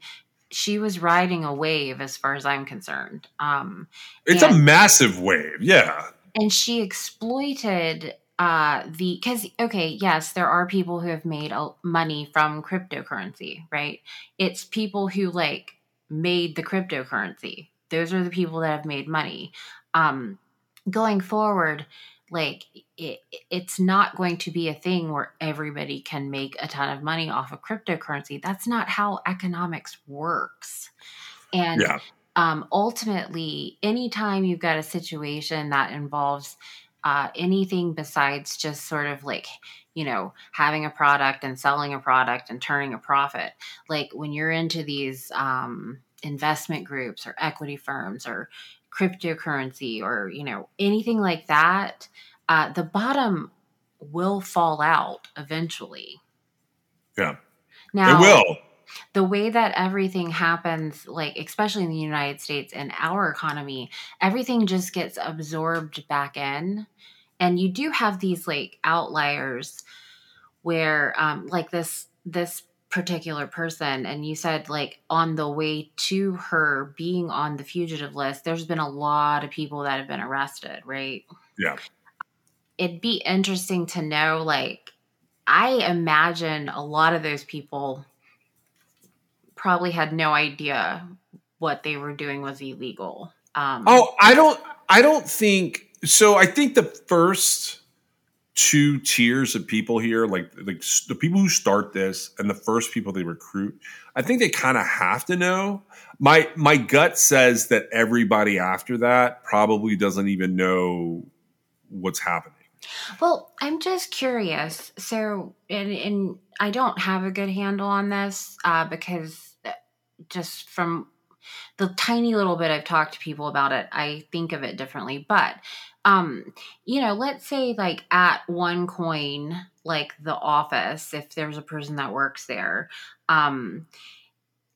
she was riding a wave as far as i'm concerned um It's a massive wave. Yeah. And she exploited uh the because okay yes there are people who have made money from cryptocurrency right? It's people who like made the cryptocurrency. Those are the people that have made money. Um going forward like it, it's not going to be a thing where everybody can make a ton of money off of cryptocurrency. That's not how economics works. And Yeah. Um, ultimately, anytime you've got a situation that involves uh, anything besides just sort of like, you know, having a product and selling a product and turning a profit, like when you're into these um, investment groups or equity firms or cryptocurrency or, you know, anything like that, uh, the bottom will fall out eventually. Yeah. Now, it will. The way that everything happens, like especially in the United States and our economy, everything just gets absorbed back in. And you do have these like outliers where um like this this particular person and you said like on the way to her being on the fugitive list there's been a lot of people that have been arrested right Yeah. it'd be interesting to know like i imagine a lot of those people probably had no idea what they were doing was illegal. Um, Oh, I don't. I don't think so. I think the first two tiers of people here, like like the people who start this and the first people they recruit, I think they kind of have to know. My my gut says that everybody after that probably doesn't even know what's happening. well, I'm just curious. So, and, and I don't have a good handle on this uh, because just from the tiny little bit I've talked to people about it, I think of it differently. But, um, you know, let's say like at OneCoin, like the office, if there's a person that works there, um,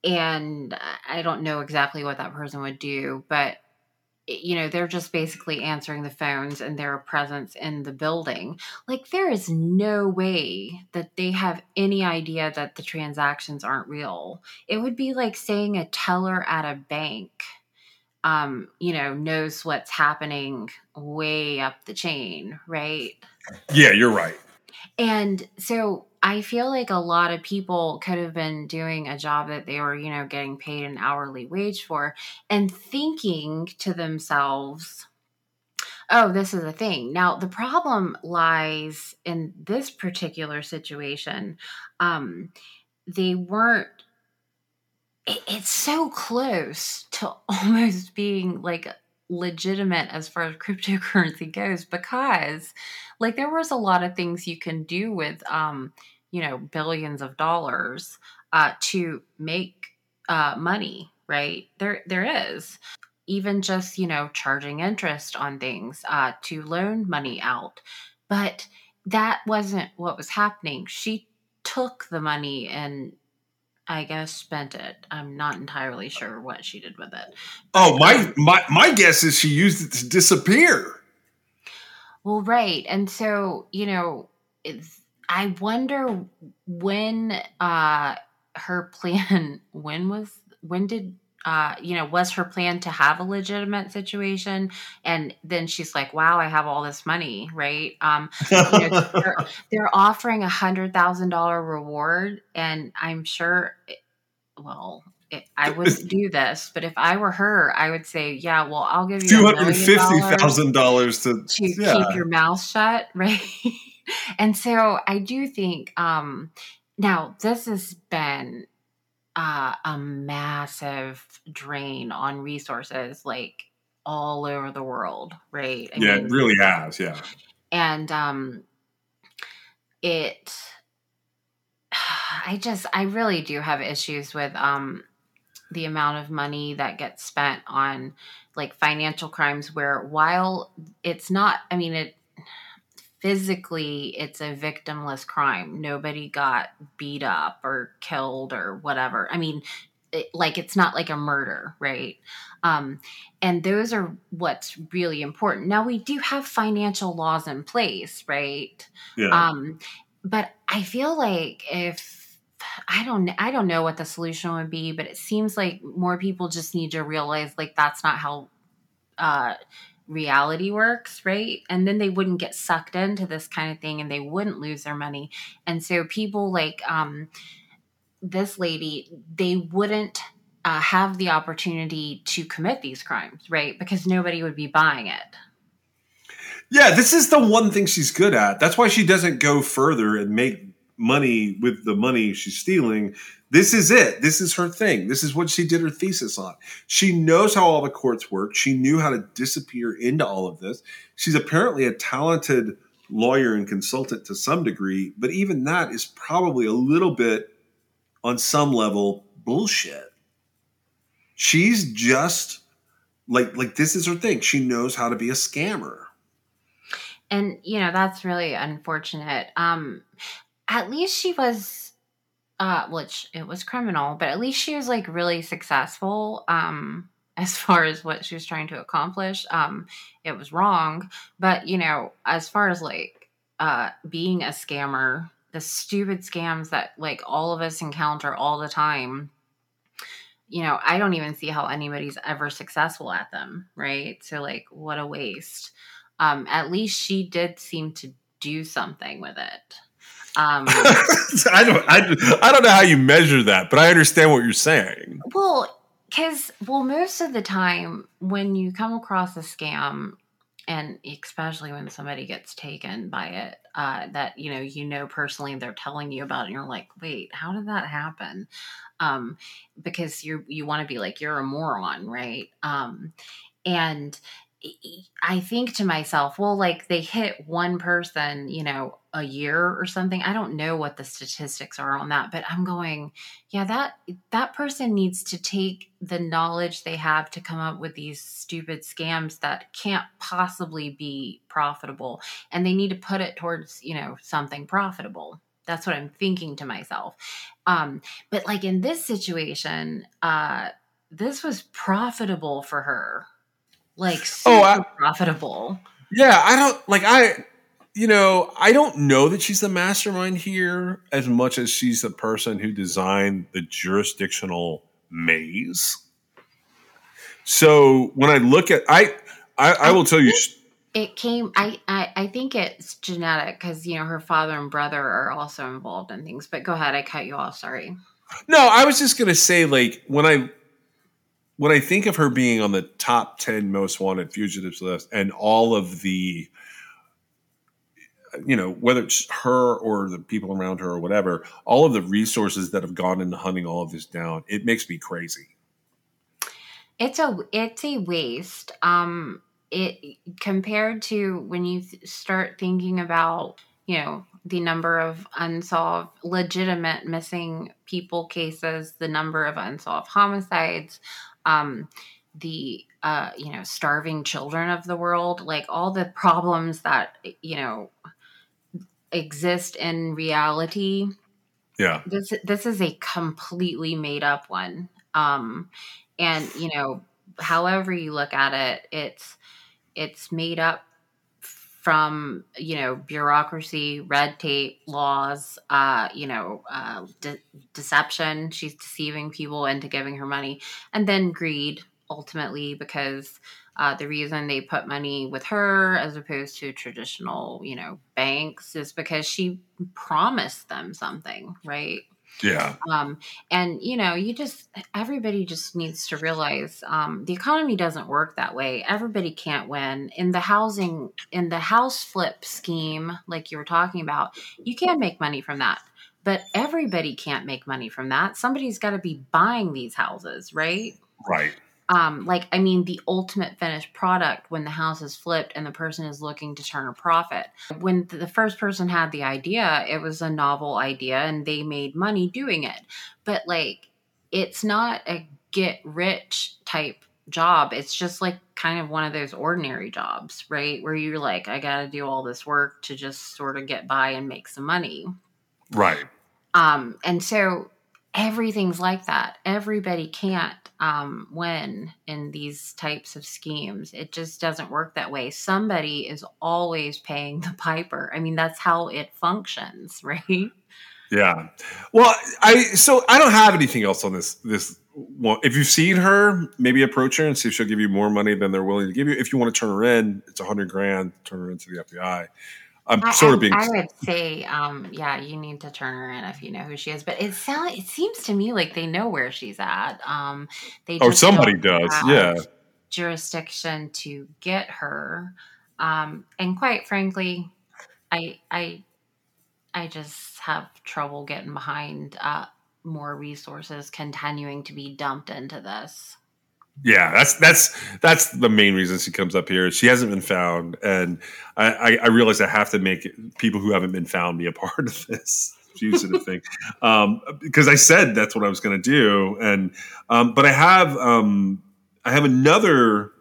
and I don't know exactly what that person would do, but you know, they're just basically answering the phones and their presence in the building. Like, there is no way that they have any idea that the transactions aren't real. It would be like saying a teller at a bank, um, you know, knows what's happening way up the chain, right? Yeah, you're right. And so I feel like a lot of people could have been doing a job that they were, you know, getting paid an hourly wage for and thinking to themselves, oh, this is a thing. Now, the problem lies in this particular situation. Um, they weren't, it- it's so close to almost being like legitimate as far as cryptocurrency goes because like there was a lot of things you can do with um you know billions of dollars uh to make uh money right? There there is. Even just you know charging interest on things uh to loan money out. But that wasn't what was happening. She took the money and i guess spent it i'm not entirely sure what she did with it Oh, my my my guess is she used it to disappear. Well, right. And so, you know, I wonder when uh her plan when was when did uh, you know, was her plan to have a legitimate situation? And then she's like, wow, I have all this money, right? Um, you know, they're, they're offering a hundred thousand dollar reward, and I'm sure, well, it, I wouldn't do this, but if I were her, I would say, yeah, well, I'll give you Two hundred fifty thousand dollars to to yeah. keep your mouth shut, right? and so I do think um now this has been uh, a massive drain on resources like all over the world, right? I yeah, mean, it really has. Yeah, and um it I just I really do have issues with um the amount of money that gets spent on like financial crimes where while it's not I mean it physically it's a victimless crime. Nobody got beat up or killed or whatever. I mean it, like it's not like a murder right? Um and those are what's really important. Now we do have financial laws in place right? Yeah. um but i feel like if i don't i don't know what the solution would be but it seems like more people just need to realize like that's not how uh reality works right? And then they wouldn't get sucked into this kind of thing and they wouldn't lose their money. And so people like um this lady they wouldn't uh, have the opportunity to commit these crimes right? Because nobody would be buying it. Yeah, this is the one thing she's good at. That's why she doesn't go further and make money with the money she's stealing. This is it. This is her thing. This is what she did her thesis on. She knows how all the courts work. She knew how to disappear into all of this. She's apparently a talented lawyer and consultant to some degree, but even that is probably a little bit on some level bullshit. She's just like like this is her thing. She knows how to be a scammer. and you know that's really unfortunate um at least she was uh which it was criminal but at least she was like really successful um as far as what she was trying to accomplish. Um it was wrong but you know as far as like uh being a scammer the stupid scams that like all of us encounter all the time you know i don't even see how anybody's ever successful at them right? So like what a waste. Um, at least she did seem to do something with it. Um, I don't I, I don't know how you measure that, but I understand what you're saying. well, because well, most of the time when you come across a scam, and especially when somebody gets taken by it, uh, that you know you know personally, they're telling you about it, and you're like, wait, how did that happen? Um, because you you want to be like you're a moron, right? Um, and I think to myself, well, like they hit one person, you know, a year or something. I don't know what the statistics are on that, but I'm going, yeah, that that person needs to take the knowledge they have to come up with these stupid scams that can't possibly be profitable, and they need to put it towards, you know, something profitable. That's what I'm thinking to myself. Um, but like in this situation, uh, this was profitable for her like super Oh, I- profitable. Yeah, I don't like I you know, I don't know that she's the mastermind here as much as she's the person who designed the jurisdictional maze. So when I look at I I, I will tell you It came. I I, I think it's genetic because you know her father and brother are also involved in things. But go ahead. I cut you off. Sorry. No, I was just gonna say, like when I when I think of her being on the top ten most wanted fugitives list, and all of the, you know, whether it's her or the people around her or whatever, all of the resources that have gone into hunting all of this down, it makes me crazy. It's a it's a waste. Um, it compared to when you start thinking about you know the number of unsolved legitimate missing people cases, the number of unsolved homicides, um, the uh, you know starving children of the world, like all the problems that you know exist in reality. Yeah, this this is a completely made up one. Um and you know however you look at it it's it's made up from you know bureaucracy, red tape, laws, uh, you know, uh, de- deception. She's deceiving people into giving her money, and then greed ultimately because uh, the reason they put money with her as opposed to traditional, you know, banks is because she promised them something, right? Yeah. Um, and you know, you just everybody just needs to realize um, the economy doesn't work that way. Everybody can't win in the housing in the house flip scheme, like you were talking about. You can make money from that, but everybody can't make money from that. Somebody's got to be buying these houses, right? Right. Um like i mean the ultimate finished product when the house is flipped and the person is looking to turn a profit. When the first person had the idea it was a novel idea and they made money doing it. But like it's not a get rich type job. It's just like kind of one of those ordinary jobs right? Where you're like i gotta do all this work to just sort of get by and make some money. Right. um, and so everything's like that. Everybody can't um, win in these types of schemes. It just doesn't work that way. Somebody is always paying the piper. I mean, that's how it functions, right? Yeah. Well, I so I don't have anything else on this this one. If you've seen her, maybe approach her and see if she'll give you more money than they're willing to give you. If you want to turn her in, it's a hundred grand. Turn her into the FBI. I'm I, sort of being. I would say, um, yeah, you need to turn her in if you know who she is. But it sounds, it seems to me like they know where she's at. Um, they oh, somebody does. Yeah. jurisdiction to get her. Um, and quite frankly, I I I just have trouble getting behind uh, more resources continuing to be dumped into this. Yeah, that's that's that's the main reason she comes up here. She hasn't been found, and I, I, I realize I have to make people who haven't been found be a part of this fugitive thing, um, because I said that's what I was going to do, and um, but I have um, I have another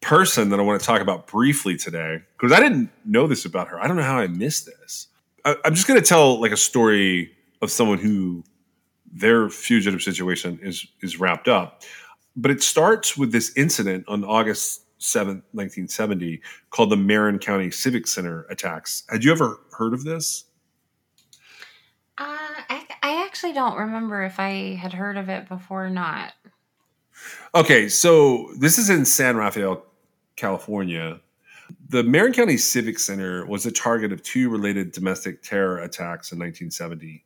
person that I want to talk about briefly today because I didn't know this about her. I don't know how I missed this. I, I'm just going to tell like a story of someone who their fugitive situation is is wrapped up but it starts with this incident on August 7th, 1970, called the Marin County Civic Center attacks. Had you ever heard of this? Uh, I, I actually don't remember if I had heard of it before or not. Okay, so this is in San Rafael, California. The Marin County Civic Center was the target of two related domestic terror attacks in 1970,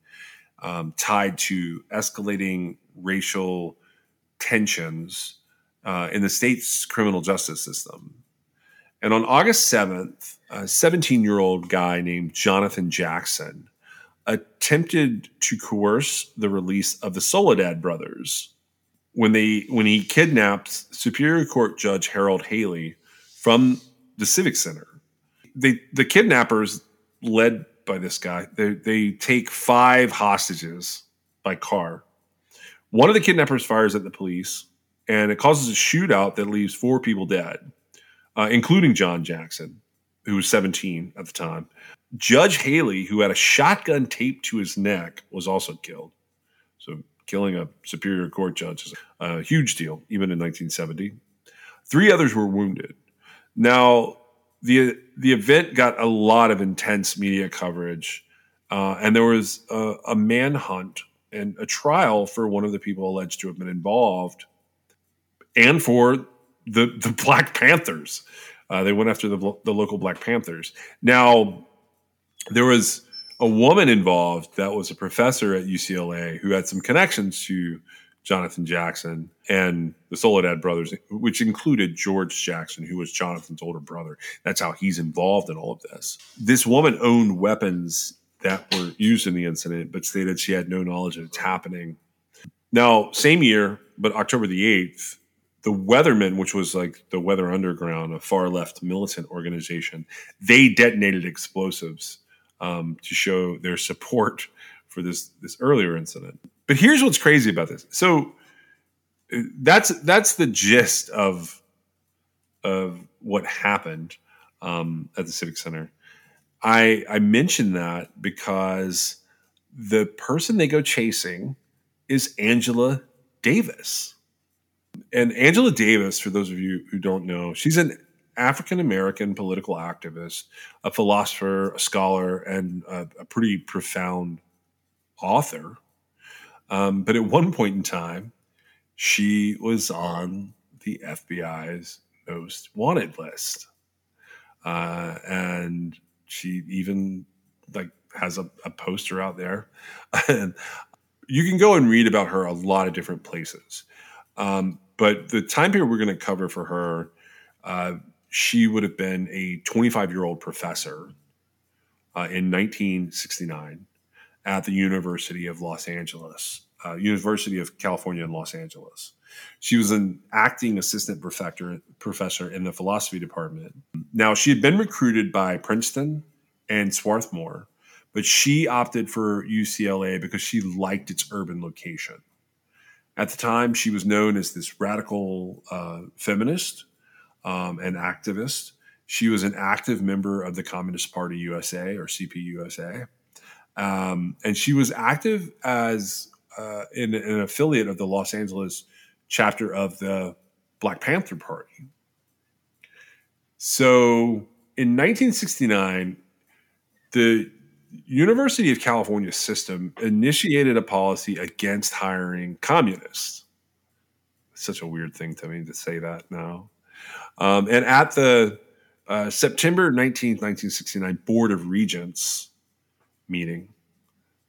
um, tied to escalating racial tensions uh, in the state's criminal justice system. And on August 7th, a 17 year old guy named Jonathan Jackson attempted to coerce the release of the Soledad brothers when they when he kidnapped Superior Court Judge Harold Haley from the Civic Center. They the kidnappers led by this guy, they, they take five hostages by car. One of the kidnappers fires at the police, and it causes a shootout that leaves four people dead, uh, including John Jackson, who was 17 at the time. Judge Haley, who had a shotgun taped to his neck, was also killed. So, killing a Superior Court judge is a huge deal, even in 1970. Three others were wounded. Now, the the event got a lot of intense media coverage, uh, and there was a, a manhunt and a trial for one of the people alleged to have been involved, and for the the Black Panthers. Uh, they went after the the local Black Panthers. Now, there was a woman involved that was a professor at UCLA who had some connections to Jonathan Jackson and the Soledad brothers, which included George Jackson, who was Jonathan's older brother. That's how he's involved in all of this. This woman owned weapons that were used in the incident, but stated she had no knowledge of it's happening. Now, same year, but October the 8th, the Weathermen, which was like the Weather Underground, a far left militant organization, they detonated explosives um, to show their support for this this earlier incident. But here's what's crazy about this. So uh, that's that's the gist of of what happened um, at the Civic Center. I I mention that because the person they go chasing is Angela Davis. And Angela Davis, for those of you who don't know, she's an African American political activist, a philosopher, a scholar, and a, a pretty profound author. Um, but at one point in time, she was on the FBI's most wanted list. Uh, and she even like has a, a poster out there. and you can go and read about her a lot of different places. Um, but the time period we're going to cover for her, uh, she would have been a 25 year old professor uh, in 1969 at the University of Los Angeles, uh, University of California in Los Angeles. She was an acting assistant professor, professor in the philosophy department. Now, she had been recruited by Princeton and Swarthmore, but she opted for UCLA because she liked its urban location. At the time, she was known as this radical uh, feminist um, and activist. She was an active member of the Communist Party USA or CPUSA. Um, and she was active as uh, in, in an affiliate of the Los Angeles chapter of the Black Panther Party. So in 1969, the University of California system initiated a policy against hiring communists. Such a weird thing to me to say that now. Um, and at the uh, September 19th, 1969 Board of Regents meeting,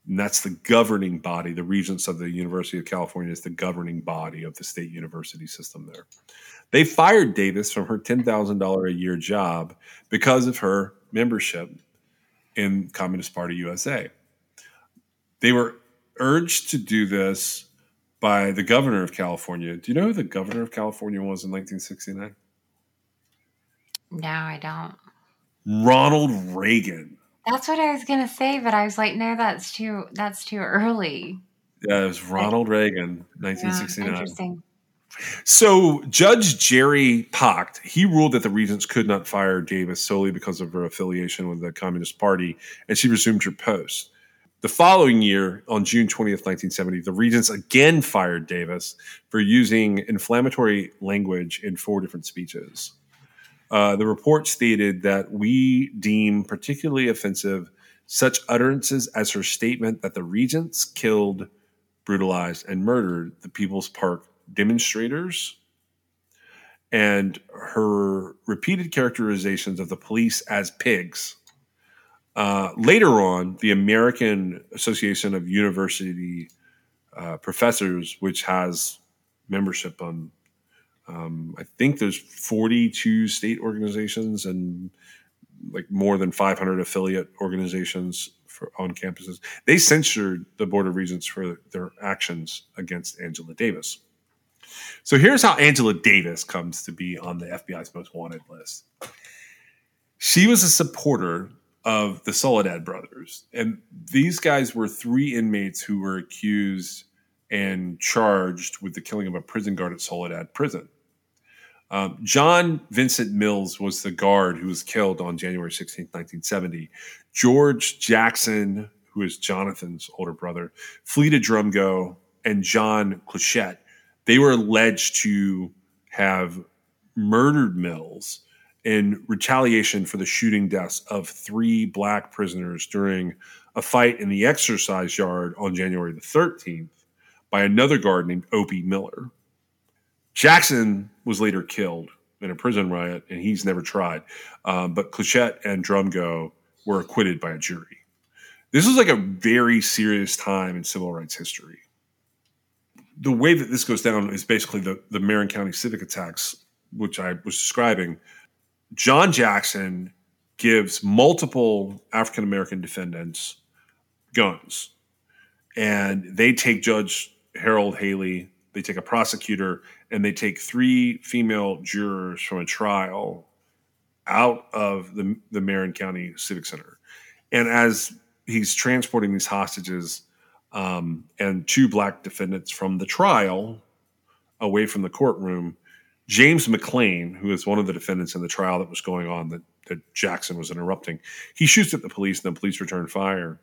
and that's the governing body, the Regents of the University of California is the governing body of the state university system there. They fired Davis from her $10,000 a year job because of her membership in Communist Party USA. They were urged to do this by the governor of California. Do you know who the governor of California was in 1969? No, I don't. Ronald Reagan. That's what I was gonna say, but I was like, no, that's too that's too early. Yeah, it was Ronald Reagan, Yeah, 1969. interesting. So Judge Jerry Pacht, he ruled that the regents could not fire Davis solely because of her affiliation with the Communist Party, and she resumed her post. The following year, on June 20th, 1970, the regents again fired Davis for using inflammatory language in four different speeches. Uh, the report stated that we deem particularly offensive such utterances as her statement that the regents killed, brutalized, and murdered the People's Park demonstrators, and her repeated characterizations of the police as pigs. Uh, later on, the American Association of University uh, Professors, which has membership on, um, I think there's 42 state organizations and like more than 500 affiliate organizations for, on campuses. They censured the Board of Regents for their actions against Angela Davis. So here's how Angela Davis comes to be on the FBI's most wanted list. She was a supporter of the Soledad brothers, and these guys were three inmates who were accused and charged with the killing of a prison guard at Soledad Prison. Um, John Vincent Mills was the guard who was killed on January 16, 1970. George Jackson, who is Jonathan's older brother, Fleta Drumgo, and John Cluchette, they were alleged to have murdered Mills in retaliation for the shooting deaths of three black prisoners during a fight in the exercise yard on January the 13th by another guard named Opie Miller. Jackson was later killed in a prison riot, and he's never tried. Um, but Cluchette and Drumgo were acquitted by a jury. This was like a very serious time in civil rights history. The way that this goes down is basically the, the Marin County civic attacks, which I was describing. John Jackson gives multiple African American defendants guns, and they take Judge Harold Haley, they take a prosecutor, and they take three female jurors from a trial out of the, the Marin County Civic Center. And as he's transporting these hostages um, and two black defendants from the trial away from the courtroom, James McClain, who is one of the defendants in the trial that was going on that, that Jackson was interrupting, he shoots at the police and the police return fire.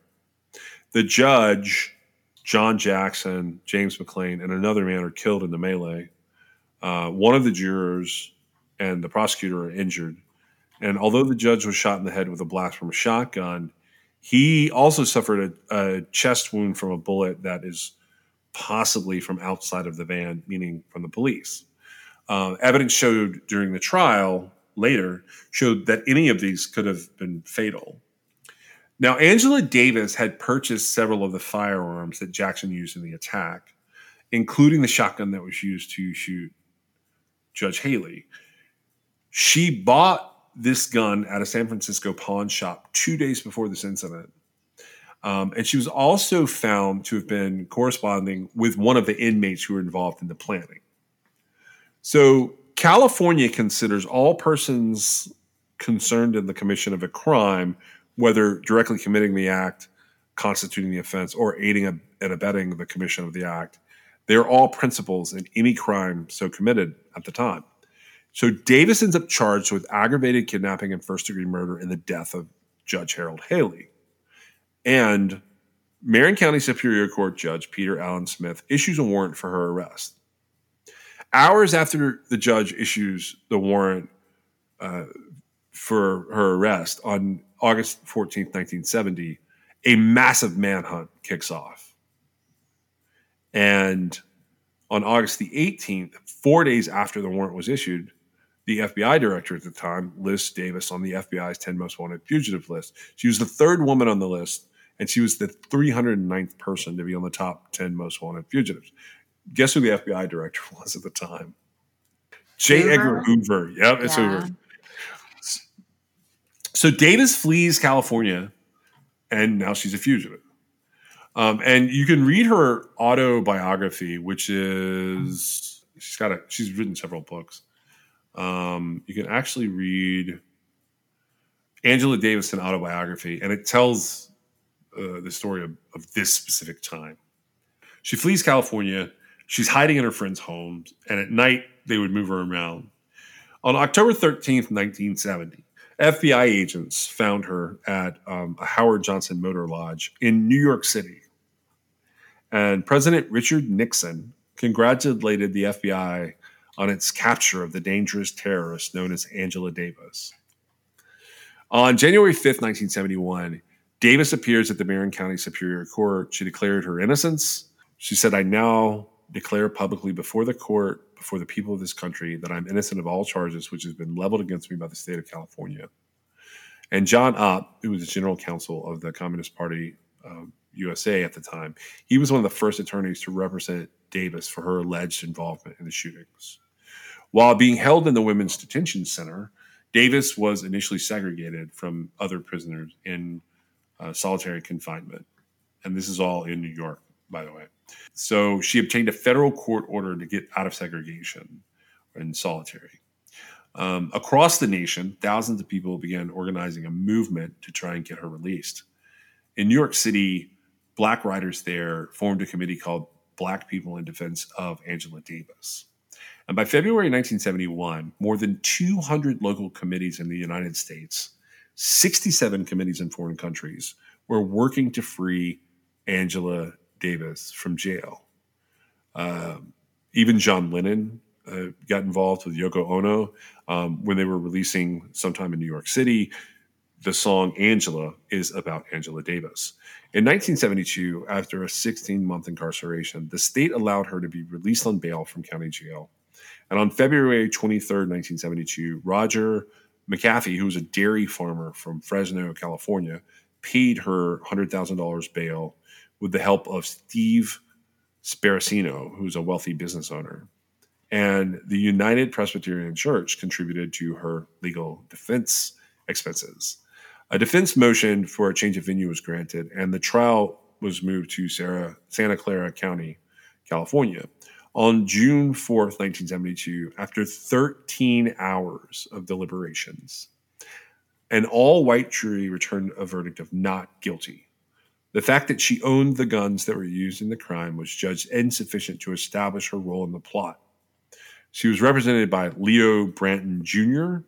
The judge, John Jackson, James McClain, and another man are killed in the melee. Uh, one of the jurors and the prosecutor are injured. And although the judge was shot in the head with a blast from a shotgun, he also suffered a, a chest wound from a bullet that is possibly from outside of the van, meaning from the police. Uh, evidence showed during the trial later showed that any of these could have been fatal. Now, Angela Davis had purchased several of the firearms that Jackson used in the attack, including the shotgun that was used to shoot Judge Haley. She bought this gun at a San Francisco pawn shop two days before this incident. Um, and she was also found to have been corresponding with one of the inmates who were involved in the planning. So, California considers all persons concerned in the commission of a crime, whether directly committing the act, constituting the offense, or aiding and abetting the commission of the act, they're all principals in any crime so committed at the time. So Davis ends up charged with aggravated kidnapping and first degree murder in the death of Judge Harold Haley. And Marin County Superior Court Judge Peter Allen Smith issues a warrant for her arrest. Hours after the judge issues the warrant uh, for her arrest on August 14th, 1970, a massive manhunt kicks off. And on August the 18th, four days after the warrant was issued, the FBI director at the time lists Davis on the FBI's 10 most wanted fugitive list. She was the third woman on the list, and she was the 309th person to be on the top 10 most wanted fugitives. Guess who the FBI director was at the time? J. Hoover? Edgar Hoover. Yep, it's Yeah. Hoover. So Davis flees California, and now she's a fugitive. Um, and you can read her autobiography, which is she's got a she's written several books. Um, you can actually read Angela Davis an autobiography, and it tells uh, the story of, of this specific time. She flees California. She's hiding in her friends' homes, and at night they would move her around. On October 13th, 1970, FBI agents found her at um, a Howard Johnson Motor Lodge in New York City. And President Richard Nixon congratulated the FBI on its capture of the dangerous terrorist known as Angela Davis. On January 5th, 1971, Davis appears at the Marin County Superior Court. She declared her innocence. She said, I now declare publicly before the court, before the people of this country, that I'm innocent of all charges which has been leveled against me by the state of California. And John Abt, who was the general counsel of the Communist Party USA at the time, he was one of the first attorneys to represent Davis for her alleged involvement in the shootings. While being held in the Women's Detention Center, Davis was initially segregated from other prisoners in uh, solitary confinement. And this is all in New York, by the way. So she obtained a federal court order to get out of segregation and solitary. Um, across the nation, thousands of people began organizing a movement to try and get her released. In New York City, black writers there formed a committee called Black People in Defense of Angela Davis. And by February 1971, more than 200 local committees in the United States, 67 committees in foreign countries, were working to free Angela Davis from jail. Um, even John Lennon uh, got involved with Yoko Ono um, when they were releasing sometime in New York City. The song Angela is about Angela Davis. In 1972, after a 16 month incarceration, the state allowed her to be released on bail from county jail. And on February 23, 1972, Roger McAfee, who was a dairy farmer from Fresno, California, paid her $100,000 bail with the help of Steve Sparacino, who's a wealthy business owner. And the United Presbyterian Church contributed to her legal defense expenses. A defense motion for a change of venue was granted, and the trial was moved to Sarah, Santa Clara County, California. On June 4th, 1972, after 13 hours of deliberations, an all white jury returned a verdict of not guilty. The fact that she owned the guns that were used in the crime was judged insufficient to establish her role in the plot. She was represented by Leo Branton Jr.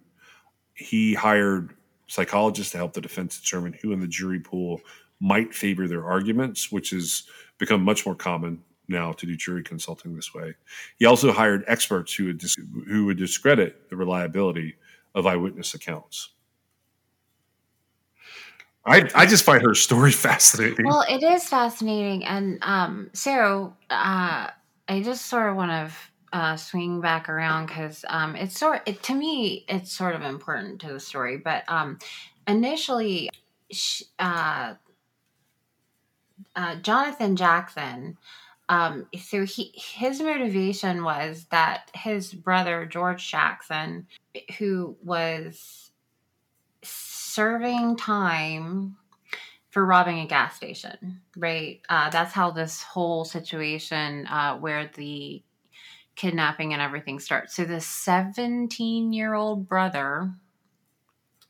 He hired psychologists to help the defense determine who in the jury pool might favor their arguments, which has become much more common now to do jury consulting this way. He also hired experts who would dis- who would discredit the reliability of eyewitness accounts. I I just find her story fascinating. Well, it is fascinating, and um, so uh, I just sort of want to uh, swing back around because um, it's sort it, to me it's sort of important to the story. But um, initially, sh- uh, uh, Jonathan Jackson. Um, so he his motivation was that his brother George Jackson, who was serving time for robbing a gas station, right? Uh, that's how this whole situation uh, where the kidnapping and everything starts. So the 17 year old brother,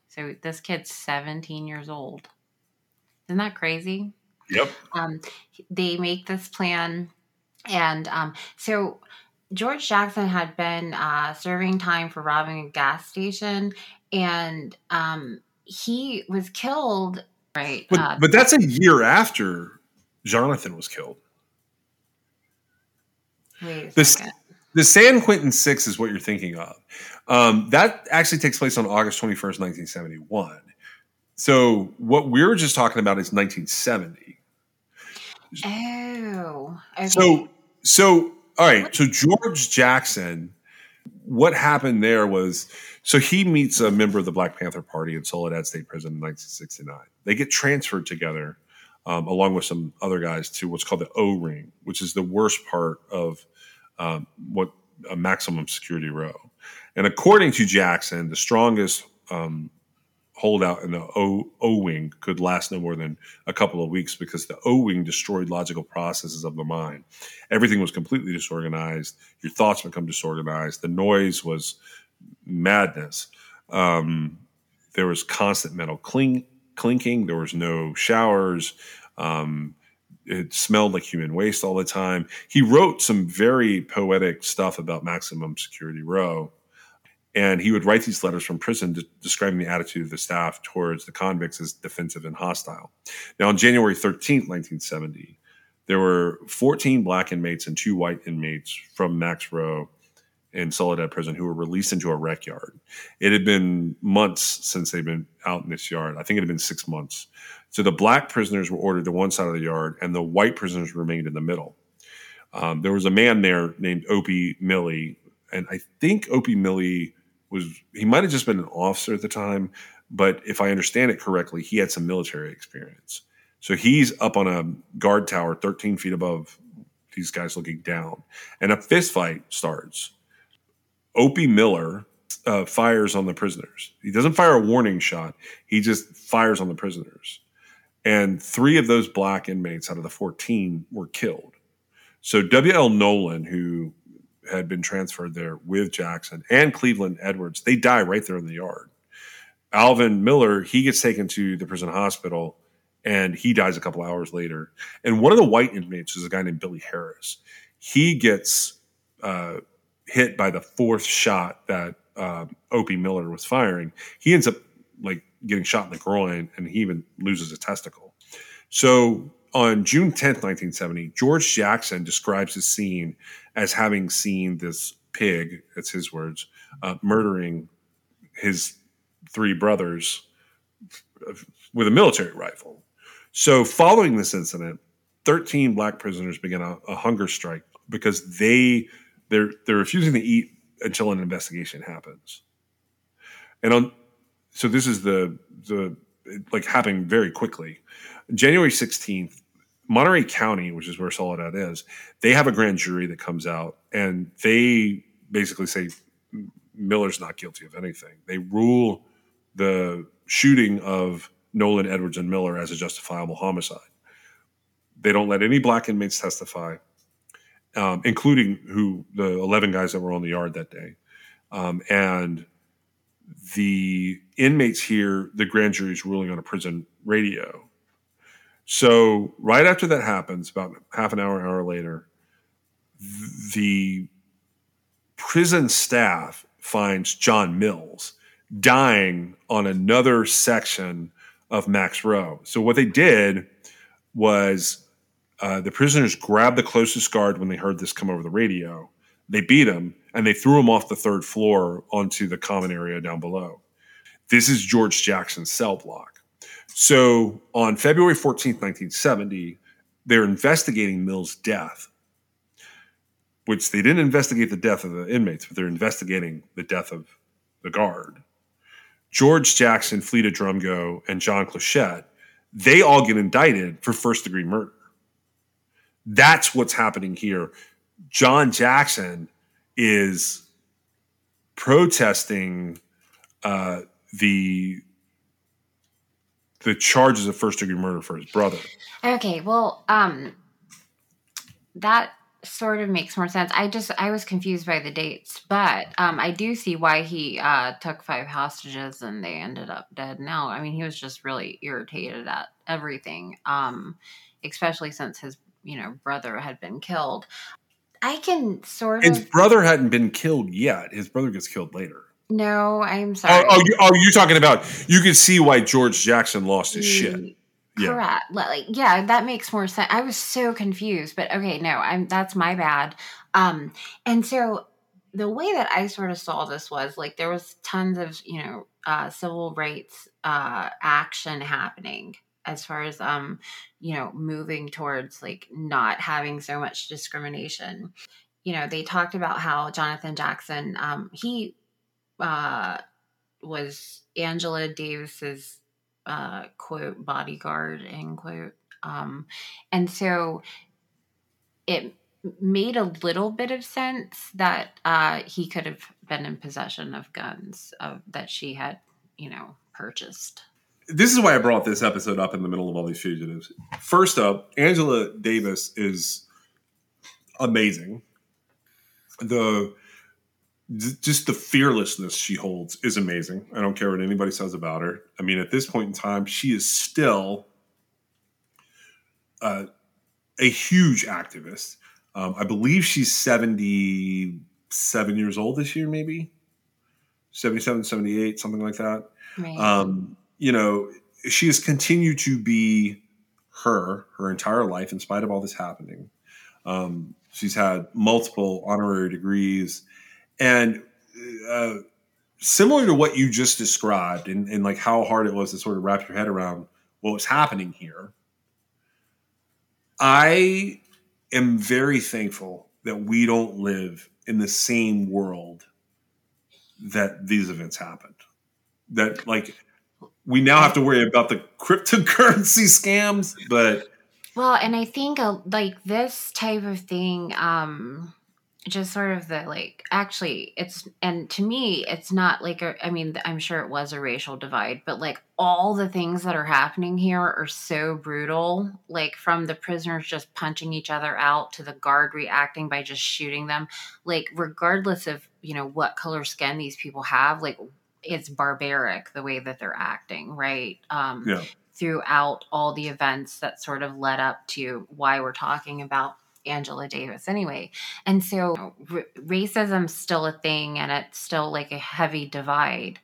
so this kid's 17 years old. Isn't that crazy? yep. um, they make this plan and um, so george jackson had been uh, serving time for robbing a gas station and um, he was killed right But uh, but that's a year after Jonathan was killed. wait a This- second. The San Quentin Six is what you're thinking of. Um, that actually takes place on August 21st, 1971. So what we were just talking about is 1970. oh okay. So so all right. So George Jackson, what happened there was so he meets a member of the Black Panther Party in Soledad State Prison in 1969. They get transferred together um, along with some other guys to what's called the O Wing, which is the worst part of um, what a maximum security row. And according to Jackson, the strongest um, holdout in the O, wing could last no more than a couple of weeks because the O wing destroyed logical processes of the mind. Everything was completely disorganized. Your thoughts become disorganized. The noise was madness. Um, there was constant metal clink, clinking. There was no showers. Um, it smelled like human waste all the time. He wrote some very poetic stuff about maximum security row. And he would write these letters from prison de- describing the attitude of the staff towards the convicts as defensive and hostile. Now, on January 13th, 1970, there were 14 black inmates and two white inmates from Max Row in Soledad Prison who were released into a rec yard. It had been months since they'd been out in this yard. I think it had been six months. So the black prisoners were ordered to one side of the yard, and the white prisoners remained in the middle. Um, there was a man there named Opie Miller, and I think Opie Miller was he might have just been an officer at the time, but if I understand it correctly, he had some military experience. So he's up on a guard tower, 13 feet above these guys looking down, and a fist fight starts. Opie Miller uh, fires on the prisoners. He doesn't fire a warning shot. He just fires on the prisoners. And three of those black inmates out of the 14 were killed. So W.L. Nolan, who had been transferred there with Jackson, and Cleveland Edwards, they die right there in the yard. Alvin Miller, he gets taken to the prison hospital and he dies a couple hours later. And one of the white inmates is a guy named Billy Harris. He gets uh, hit by the fourth shot that uh, Opie Miller was firing. He ends up like getting shot in the groin, and he even loses a testicle. So on June 10th, 1970, George Jackson describes his scene as having seen this pig, that's his words, uh, murdering his three brothers with a military rifle. So following this incident, 13 black prisoners began a, a hunger strike because they they're they're refusing to eat until an investigation happens. And on so this is the the like happening very quickly. January 16th, Monterey County, which is where Soledad is, they have a grand jury that comes out and they basically say Miller's not guilty of anything. They rule the shooting of Nolan, Edwards, and Miller as a justifiable homicide. They don't let any black inmates testify, um, including who the 11 guys that were on the yard that day. Um, and the inmates hear the grand jury's ruling on a prison radio. So right after that happens, about half an hour, hour later, the prison staff finds John Mills dying on another section of Max Row. So what they did was Uh, the prisoners grabbed the closest guard when they heard this come over the radio. They beat him and they threw him off the third floor onto the common area down below. This is George Jackson's cell block. So on February 14th, 1970, they're investigating Mill's death, which they didn't investigate the death of the inmates, but they're investigating the death of the guard. George Jackson, Fleeta Drumgo, and John Clutchette, they all get indicted for first degree murder. That's what's happening here. John Jackson is protesting uh, the the charges of first degree murder for his brother. Okay, well, um, that sort of makes more sense. I just I was confused by the dates, but um, I do see why he uh, took five hostages and they ended up dead. Now, I mean, he was just really irritated at everything, um, especially since his you know brother had been killed. I can sort His of His brother hadn't been killed yet. His brother gets killed later. No. I'm Oh, sorry. oh, you, oh, you're talking about you can see why George Jackson lost his shit. Yeah. Correct. Li- Like, yeah, that makes more sense. I was so confused, but okay, no, I'm that's my bad. Um, and so the way that I sort of saw this was like there was tons of you know uh, civil rights uh, action happening as far as um you know moving towards like not having so much discrimination. You know, they talked about how Jonathan Jackson um he uh was Angela Davis's uh, quote bodyguard end quote um, and so it made a little bit of sense that uh, he could have been in possession of guns of that she had you know purchased This is why I brought this episode up in the middle of all these fugitives. First up, Angela Davis is amazing. The just the fearlessness she holds is amazing. I don't care what anybody says about her. I mean, at this point in time, she is still uh, a huge activist. Um, I believe she's 77 years old this year, maybe 77, 78, something like that. right Um, you know, she has continued to be her her entire life, in spite of all this happening. Um, she's had multiple honorary degrees, and uh, similar to what you just described, and, and like how hard it was to sort of wrap your head around what was happening here. I am very thankful that we don't live in the same world that these events happened. That like we now have to worry about the cryptocurrency scams, but Well, and I think uh, like this type of thing, um, just sort of the like, actually, it's, and to me, it's not like, a, I mean, I'm sure it was a racial divide, but like all the things that are happening here are so brutal. Like from the prisoners just punching each other out to the guard reacting by just shooting them. Like, regardless of, you know, what color skin these people have, like, it's barbaric the way that they're acting, right? Um, yeah. throughout all the events that sort of led up to why we're talking about Angela Davis anyway. And so r- racism's still a thing and it's still like a heavy divide.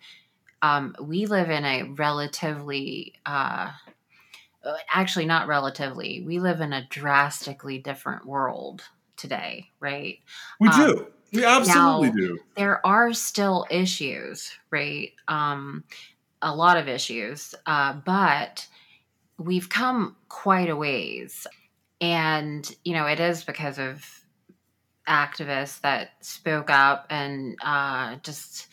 Um, we live in a relatively, uh, uh, actually, not relatively, we live in a drastically different world today, right? We Um, do. We absolutely now- do. there are still issues, right? Um, a lot of issues, uh, but we've come quite a ways. And, you know, it is because of activists that spoke up and uh, just,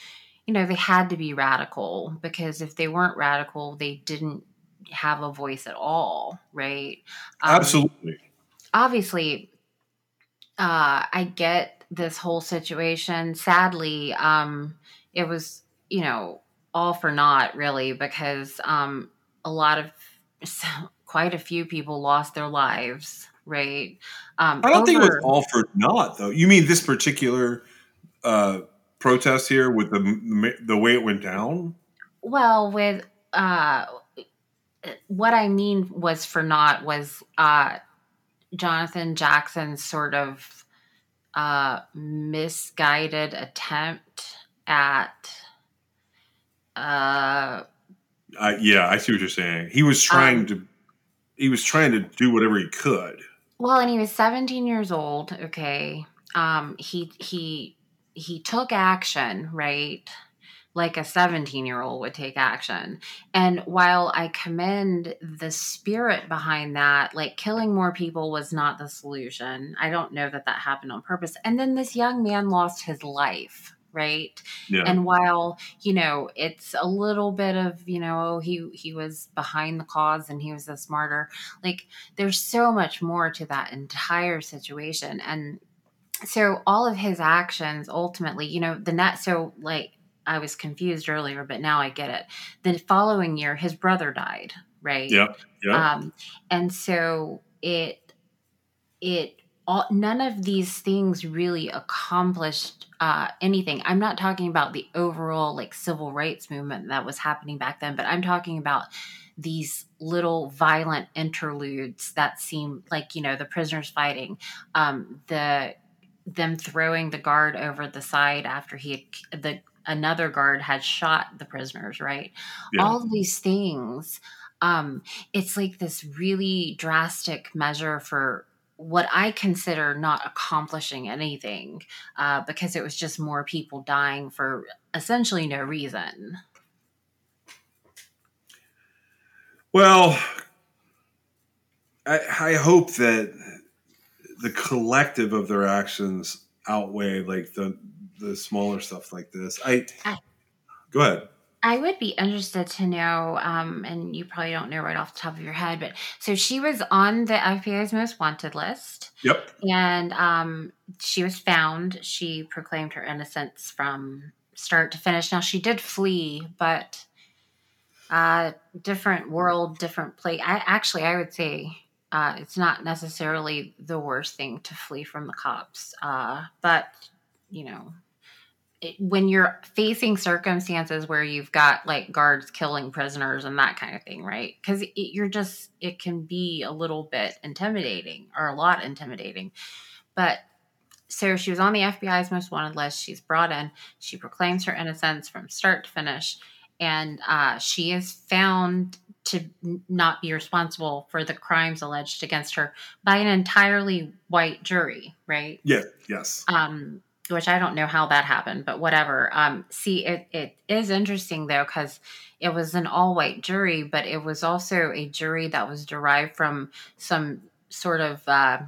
you know, they had to be radical because if they weren't radical, they didn't have a voice at all, right? Um, Absolutely. obviously uh i get this whole situation sadly um it was you know all for naught really because um a lot of quite a few people lost their lives right um I don't think it was all for naught, though. You mean this particular uh, protest here with the the way it went down? well with uh what i mean was for naught was uh jonathan jackson's sort of uh misguided attempt at uh Uh, yeah, I see what you're saying. He was trying Um, to he was trying to do whatever he could. Well, and he was 17 years old. Okay, um, he he he took action, right? Like a 17 year old would take action. And while I commend the spirit behind that, like killing more people was not the solution. I don't know that that happened on purpose. And then this young man lost his life, right? Yeah. and while you know it's a little bit of you know he he was behind the cause and he was a smarter like there's so much more to that entire situation and so all of his actions ultimately you know the net so like i was confused earlier but now i get it the following year his brother died right yeah. Yeah. um, and so it it all none of these things really accomplished uh, anything. I'm not talking about the overall like civil rights movement that was happening back then, but I'm talking about these little violent interludes that seem like you know the prisoners fighting, um, the them throwing the guard over the side after he had, the another guard had shot the prisoners, right? Yeah. All of these things um it's like this really drastic measure for what I consider not accomplishing anything uh, because it was just more people dying for essentially no reason. Well, I, I hope that the collective of their actions outweigh like the the smaller stuff like this. I I- go ahead. I would be interested to know, um, and you probably don't know right off the top of your head, but so she was on the FBI's most wanted list, Yep. and um, she was found. She proclaimed her innocence from start to finish. Now she did flee, but uh, different world, different place. I actually, I would say uh, it's not necessarily the worst thing to flee from the cops, uh, but you know, when you're facing circumstances where you've got like guards killing prisoners and that kind of thing, right? Because you're just, it can be a little bit intimidating or a lot intimidating. But so she was on the FBI's most wanted list. She's brought in. She proclaims her innocence from start to finish. And uh, she is found to not be responsible for the crimes alleged against her by an entirely white jury, right? Yeah. Yes. um, which I don't know how that happened, but whatever. Um, see, it, it is interesting though, because it was an all white jury, but it was also a jury that was derived from some sort of uh,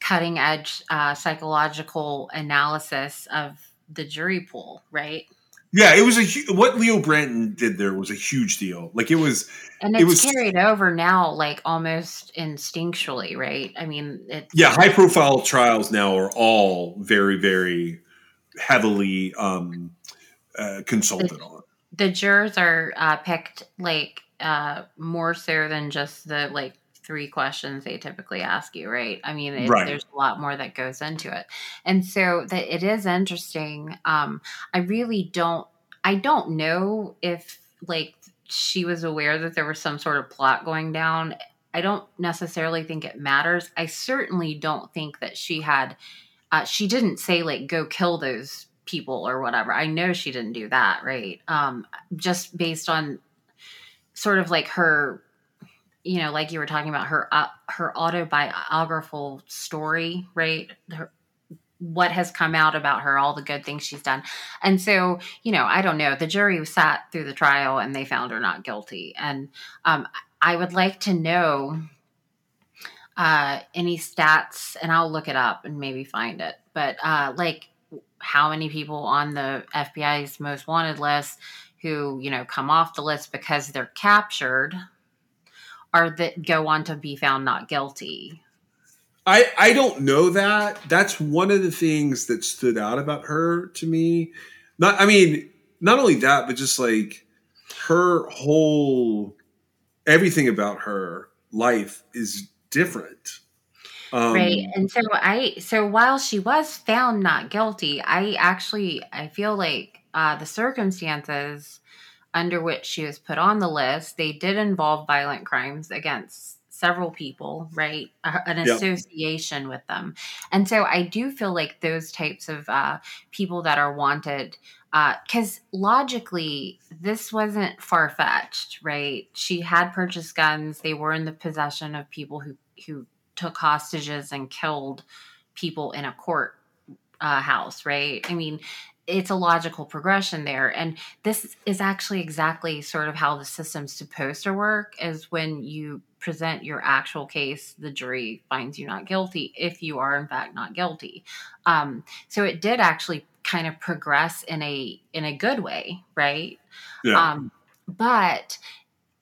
cutting edge uh, psychological analysis of the jury pool, right? Yeah. It was a what Leo Branton did there was a huge deal. Like it was. And It was- carried over now, like almost instinctually, right? I mean, it's Yeah. High profile trials now are all very very heavily um, uh, consulted on. the jurors are uh, picked like uh, more so than just the like three questions they typically ask you, right? I mean, it, Right. there's a lot more that goes into it, and so that it is interesting. Um, I really don't. I don't know if like she was aware that there was some sort of plot going down. I don't necessarily think it matters. I certainly don't think that she had. Uh, she didn't say like go kill those people or whatever. I know she didn't do that, right? Um, just based on sort of like her you know like you were talking about her uh, her autobiographical story right? Her, what has come out about her all the good things she's done. And so you know i don't know the jury sat through the trial and they found her not guilty. And um, i would like to know uh, any stats and i'll look it up and maybe find it. But uh, like how many people on the fbi's most wanted list who you know come off the list because they're captured or that go on to be found not guilty I, I don't know that. That's one of the things that stood out about her to me. Not I mean, not only that, but just like her whole everything about her life is different. Um, right and so i so while she was found not guilty i actually i feel like uh, the circumstances under which she was put on the list. They did involve violent crimes against several people right? Uh, an Yep. association with them. And so i do feel like those types of uh, people that are wanted because logically this wasn't far-fetched right? She had purchased guns. They were in the possession of people who who took hostages and killed people in a court uh, house, right? I mean, it's a logical progression there. And this is actually exactly sort of how the system's supposed to work is when you present your actual case, the jury finds you not guilty if you are in fact not guilty. Um, so it did actually kind of progress in a in a good way, right? Yeah. Um, but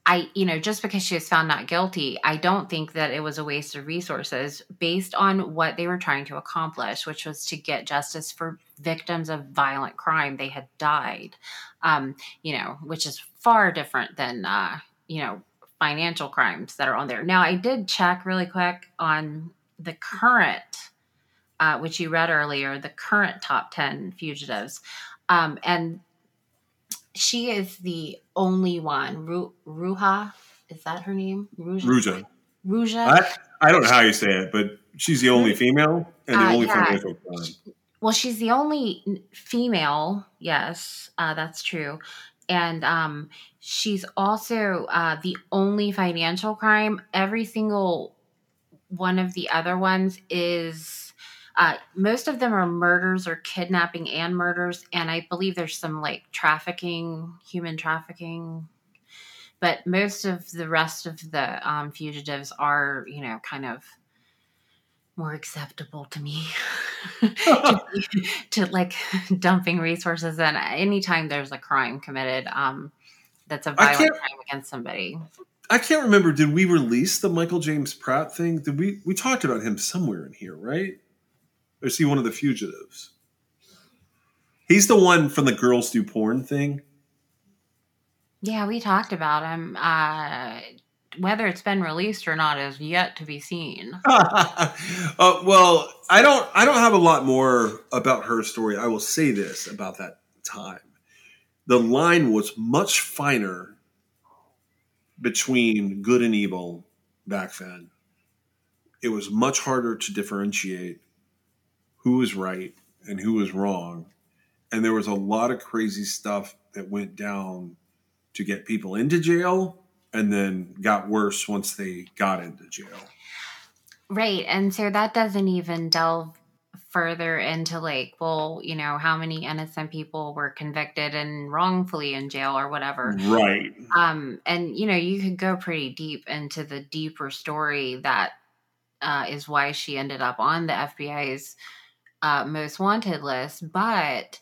I, you know, just because she was found not guilty, I don't think that it was a waste of resources based on what they were trying to accomplish, which was to get justice for victims of violent crime. They had died, um, you know, which is far different than, uh, you know, financial crimes that are on there. Now, I did check really quick on the current, uh, which you read earlier, the current top 10 fugitives. Um, and she is the only one. Ru- Ruha, is that her name? Ruja. Ruja. Ruja. I, I don't know how you say it, but she's the only female and the Uh, only yeah. financial crime. well, she's the only female. Yes, uh, that's true. And um, she's also uh, the only financial crime. Every single one of the other ones is. Uh, most of them are murders or kidnapping and murders, and I believe there's some like trafficking, human trafficking. But most of the rest of the um, fugitives are, you know, kind of more acceptable to me to, to like dumping resources and anytime there's a crime committed um that's a violent crime against somebody I can't remember. Did we release the Michael James Pratt thing? Did we? We talked about him somewhere in here, right? Or is he one of the fugitives? He's the one from the girls do porn thing. yeah we talked about him uh whether it's been released or not is yet to be seen uh, well, I don't. I don't have a lot more about her story. I will say this about that time: the line was much finer between good and evil back then. It was much harder to differentiate who was right and who was wrong, and there was a lot of crazy stuff that went down to get people into jail, and then got worse once they got into jail. right and so that doesn't even delve further into like well you know how many innocent people were convicted and wrongfully in jail or whatever Right. um and you know you could go pretty deep into the deeper story that uh, is why she ended up on the fbi's uh, most wanted list but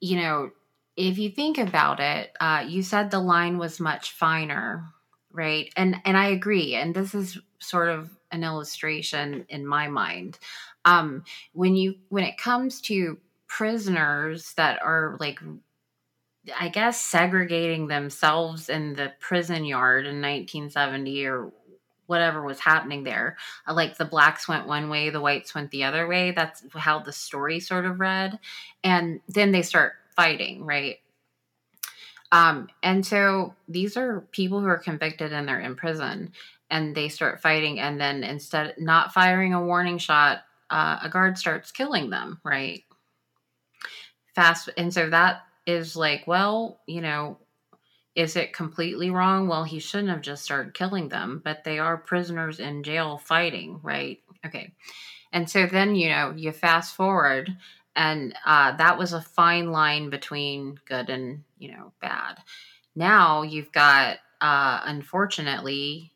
you know if you think about it uh, you said the line was much finer right? And and i agree and this is sort of an illustration in my mind. Um when you when it comes to prisoners that are like I guess segregating themselves in the prison yard in 1970 or whatever was happening there. Uh, Like the blacks went one way, the whites went the other way. That's how the story sort of read. And then they start fighting, right? Um, and so these are people who are convicted and they're in prison and they start fighting. And then instead, not firing a warning shot, uh, a guard starts killing them, right? Fast. And so that is like, well, you know, is it completely wrong? Well, he shouldn't have just started killing them, but they are prisoners in jail fighting, right? Okay. And so then, you know, you fast forward, and uh, that was a fine line between good and, you know, bad. Now you've got, uh, unfortunately,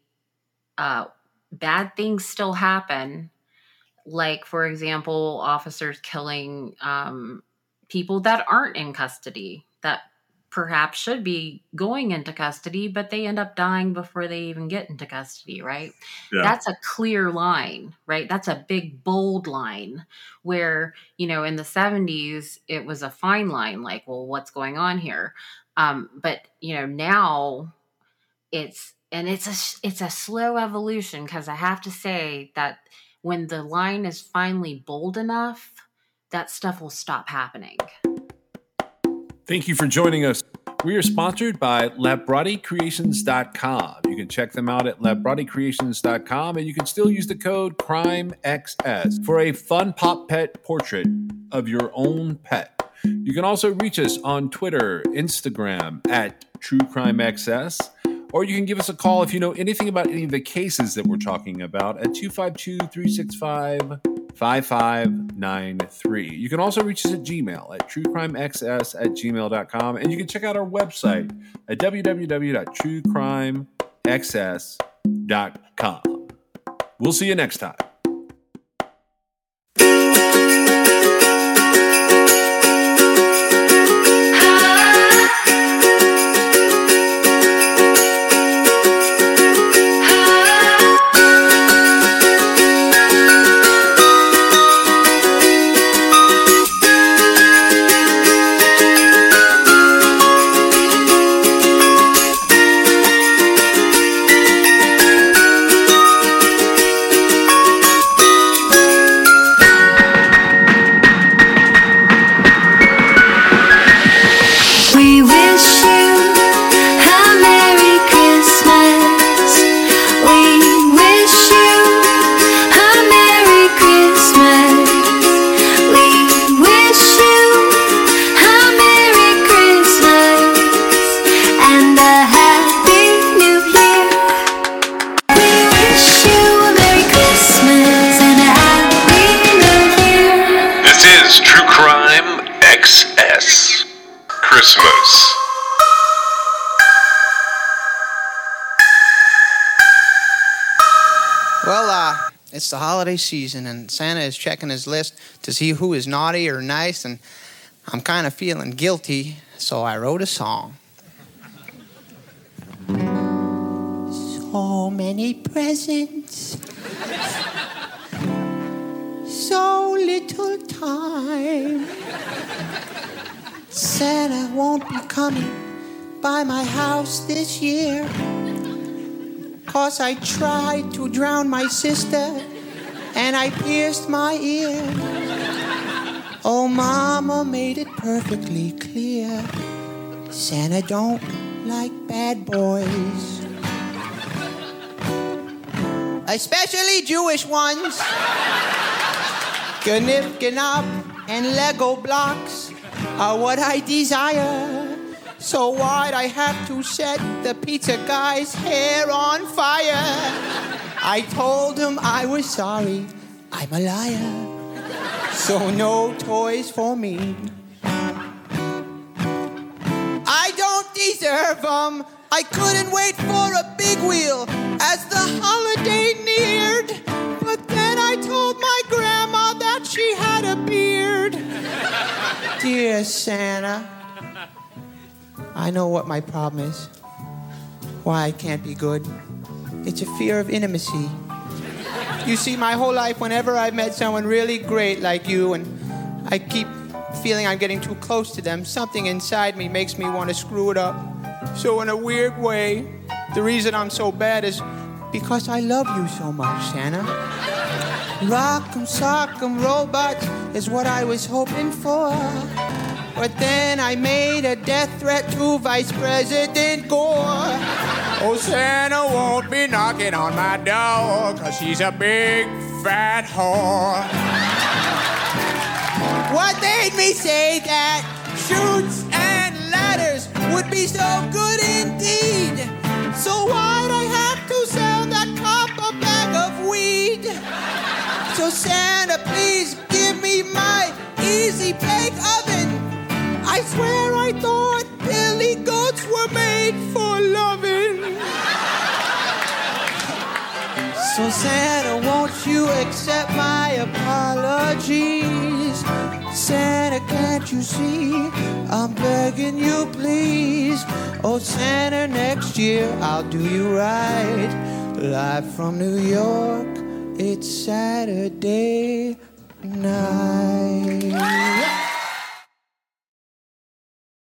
uh, bad things still happen. Like, for example, officers killing um, people that aren't in custody, that perhaps should be going into custody, but they end up dying before they even get into custody, right? Yeah. That's a clear line, right? That's a big, bold line where, you know, in the 70s, it was a fine line, like, well, what's going on here? Um, but, you know, now it's, and it's a, it's a slow evolution because I have to say that when the line is finally bold enough, that stuff will stop happening. Thank you for joining us. We are sponsored by LabRottiCreations.com. You can check them out at LabRottiCreations.com and you can still use the code CRIMEXS for a fun pop pet portrait of your own pet. You can also reach us on Twitter, Instagram at TrueCrimeXS, Or you can give us a call if you know anything about any of the cases that we're talking about at 252 365 5593. You can also reach us at Gmail at truecrimexs at gmail.com. And you can check out our website at www.truecrimexs.com. We'll see you next time. Season, and Santa is checking his list to see who is naughty or nice, and I'm kind of feeling guilty, so I wrote a song. So many presents, so little time. Santa won't be coming by my house this year. Cause I tried to drown my sister and I pierced my ear. Oh, Mama made it perfectly clear. Santa don't like bad boys. Especially Jewish ones. Gnip, Gnop, and Lego blocks are what I desire. So why'd I have to set the pizza guy's hair on fire? I told him I was sorry, I'm a liar. So no toys for me. I don't deserve them. I couldn't wait for a big wheel as the holiday neared. But then I told my grandma that she had a beard. Dear Santa, I know what my problem is. Why I can't be good. It's a fear of intimacy. You see, my whole life, whenever I've met someone really great like you, and I keep feeling I'm getting too close to them, something inside me makes me want to screw it up. So, in a weird way, the reason I'm so bad is because I love you so much, Santa. Rock'em, sock'em, robots is what I was hoping for. But then I made a death threat to Vice President Gore. Oh, Santa won't be knocking on my door, cause she's a big fat whore. What made me say that Chutes and Ladders would be so good indeed? So why'd I have to sell that cop a bag of weed? So Santa, please give me my easy bake oven. I swear I thought billy goats were made for loving. So Santa, won't you accept my apologies? Santa, can't you see? I'm begging you, please. Oh, Santa, next year I'll do you right. Live from New York, it's Saturday night.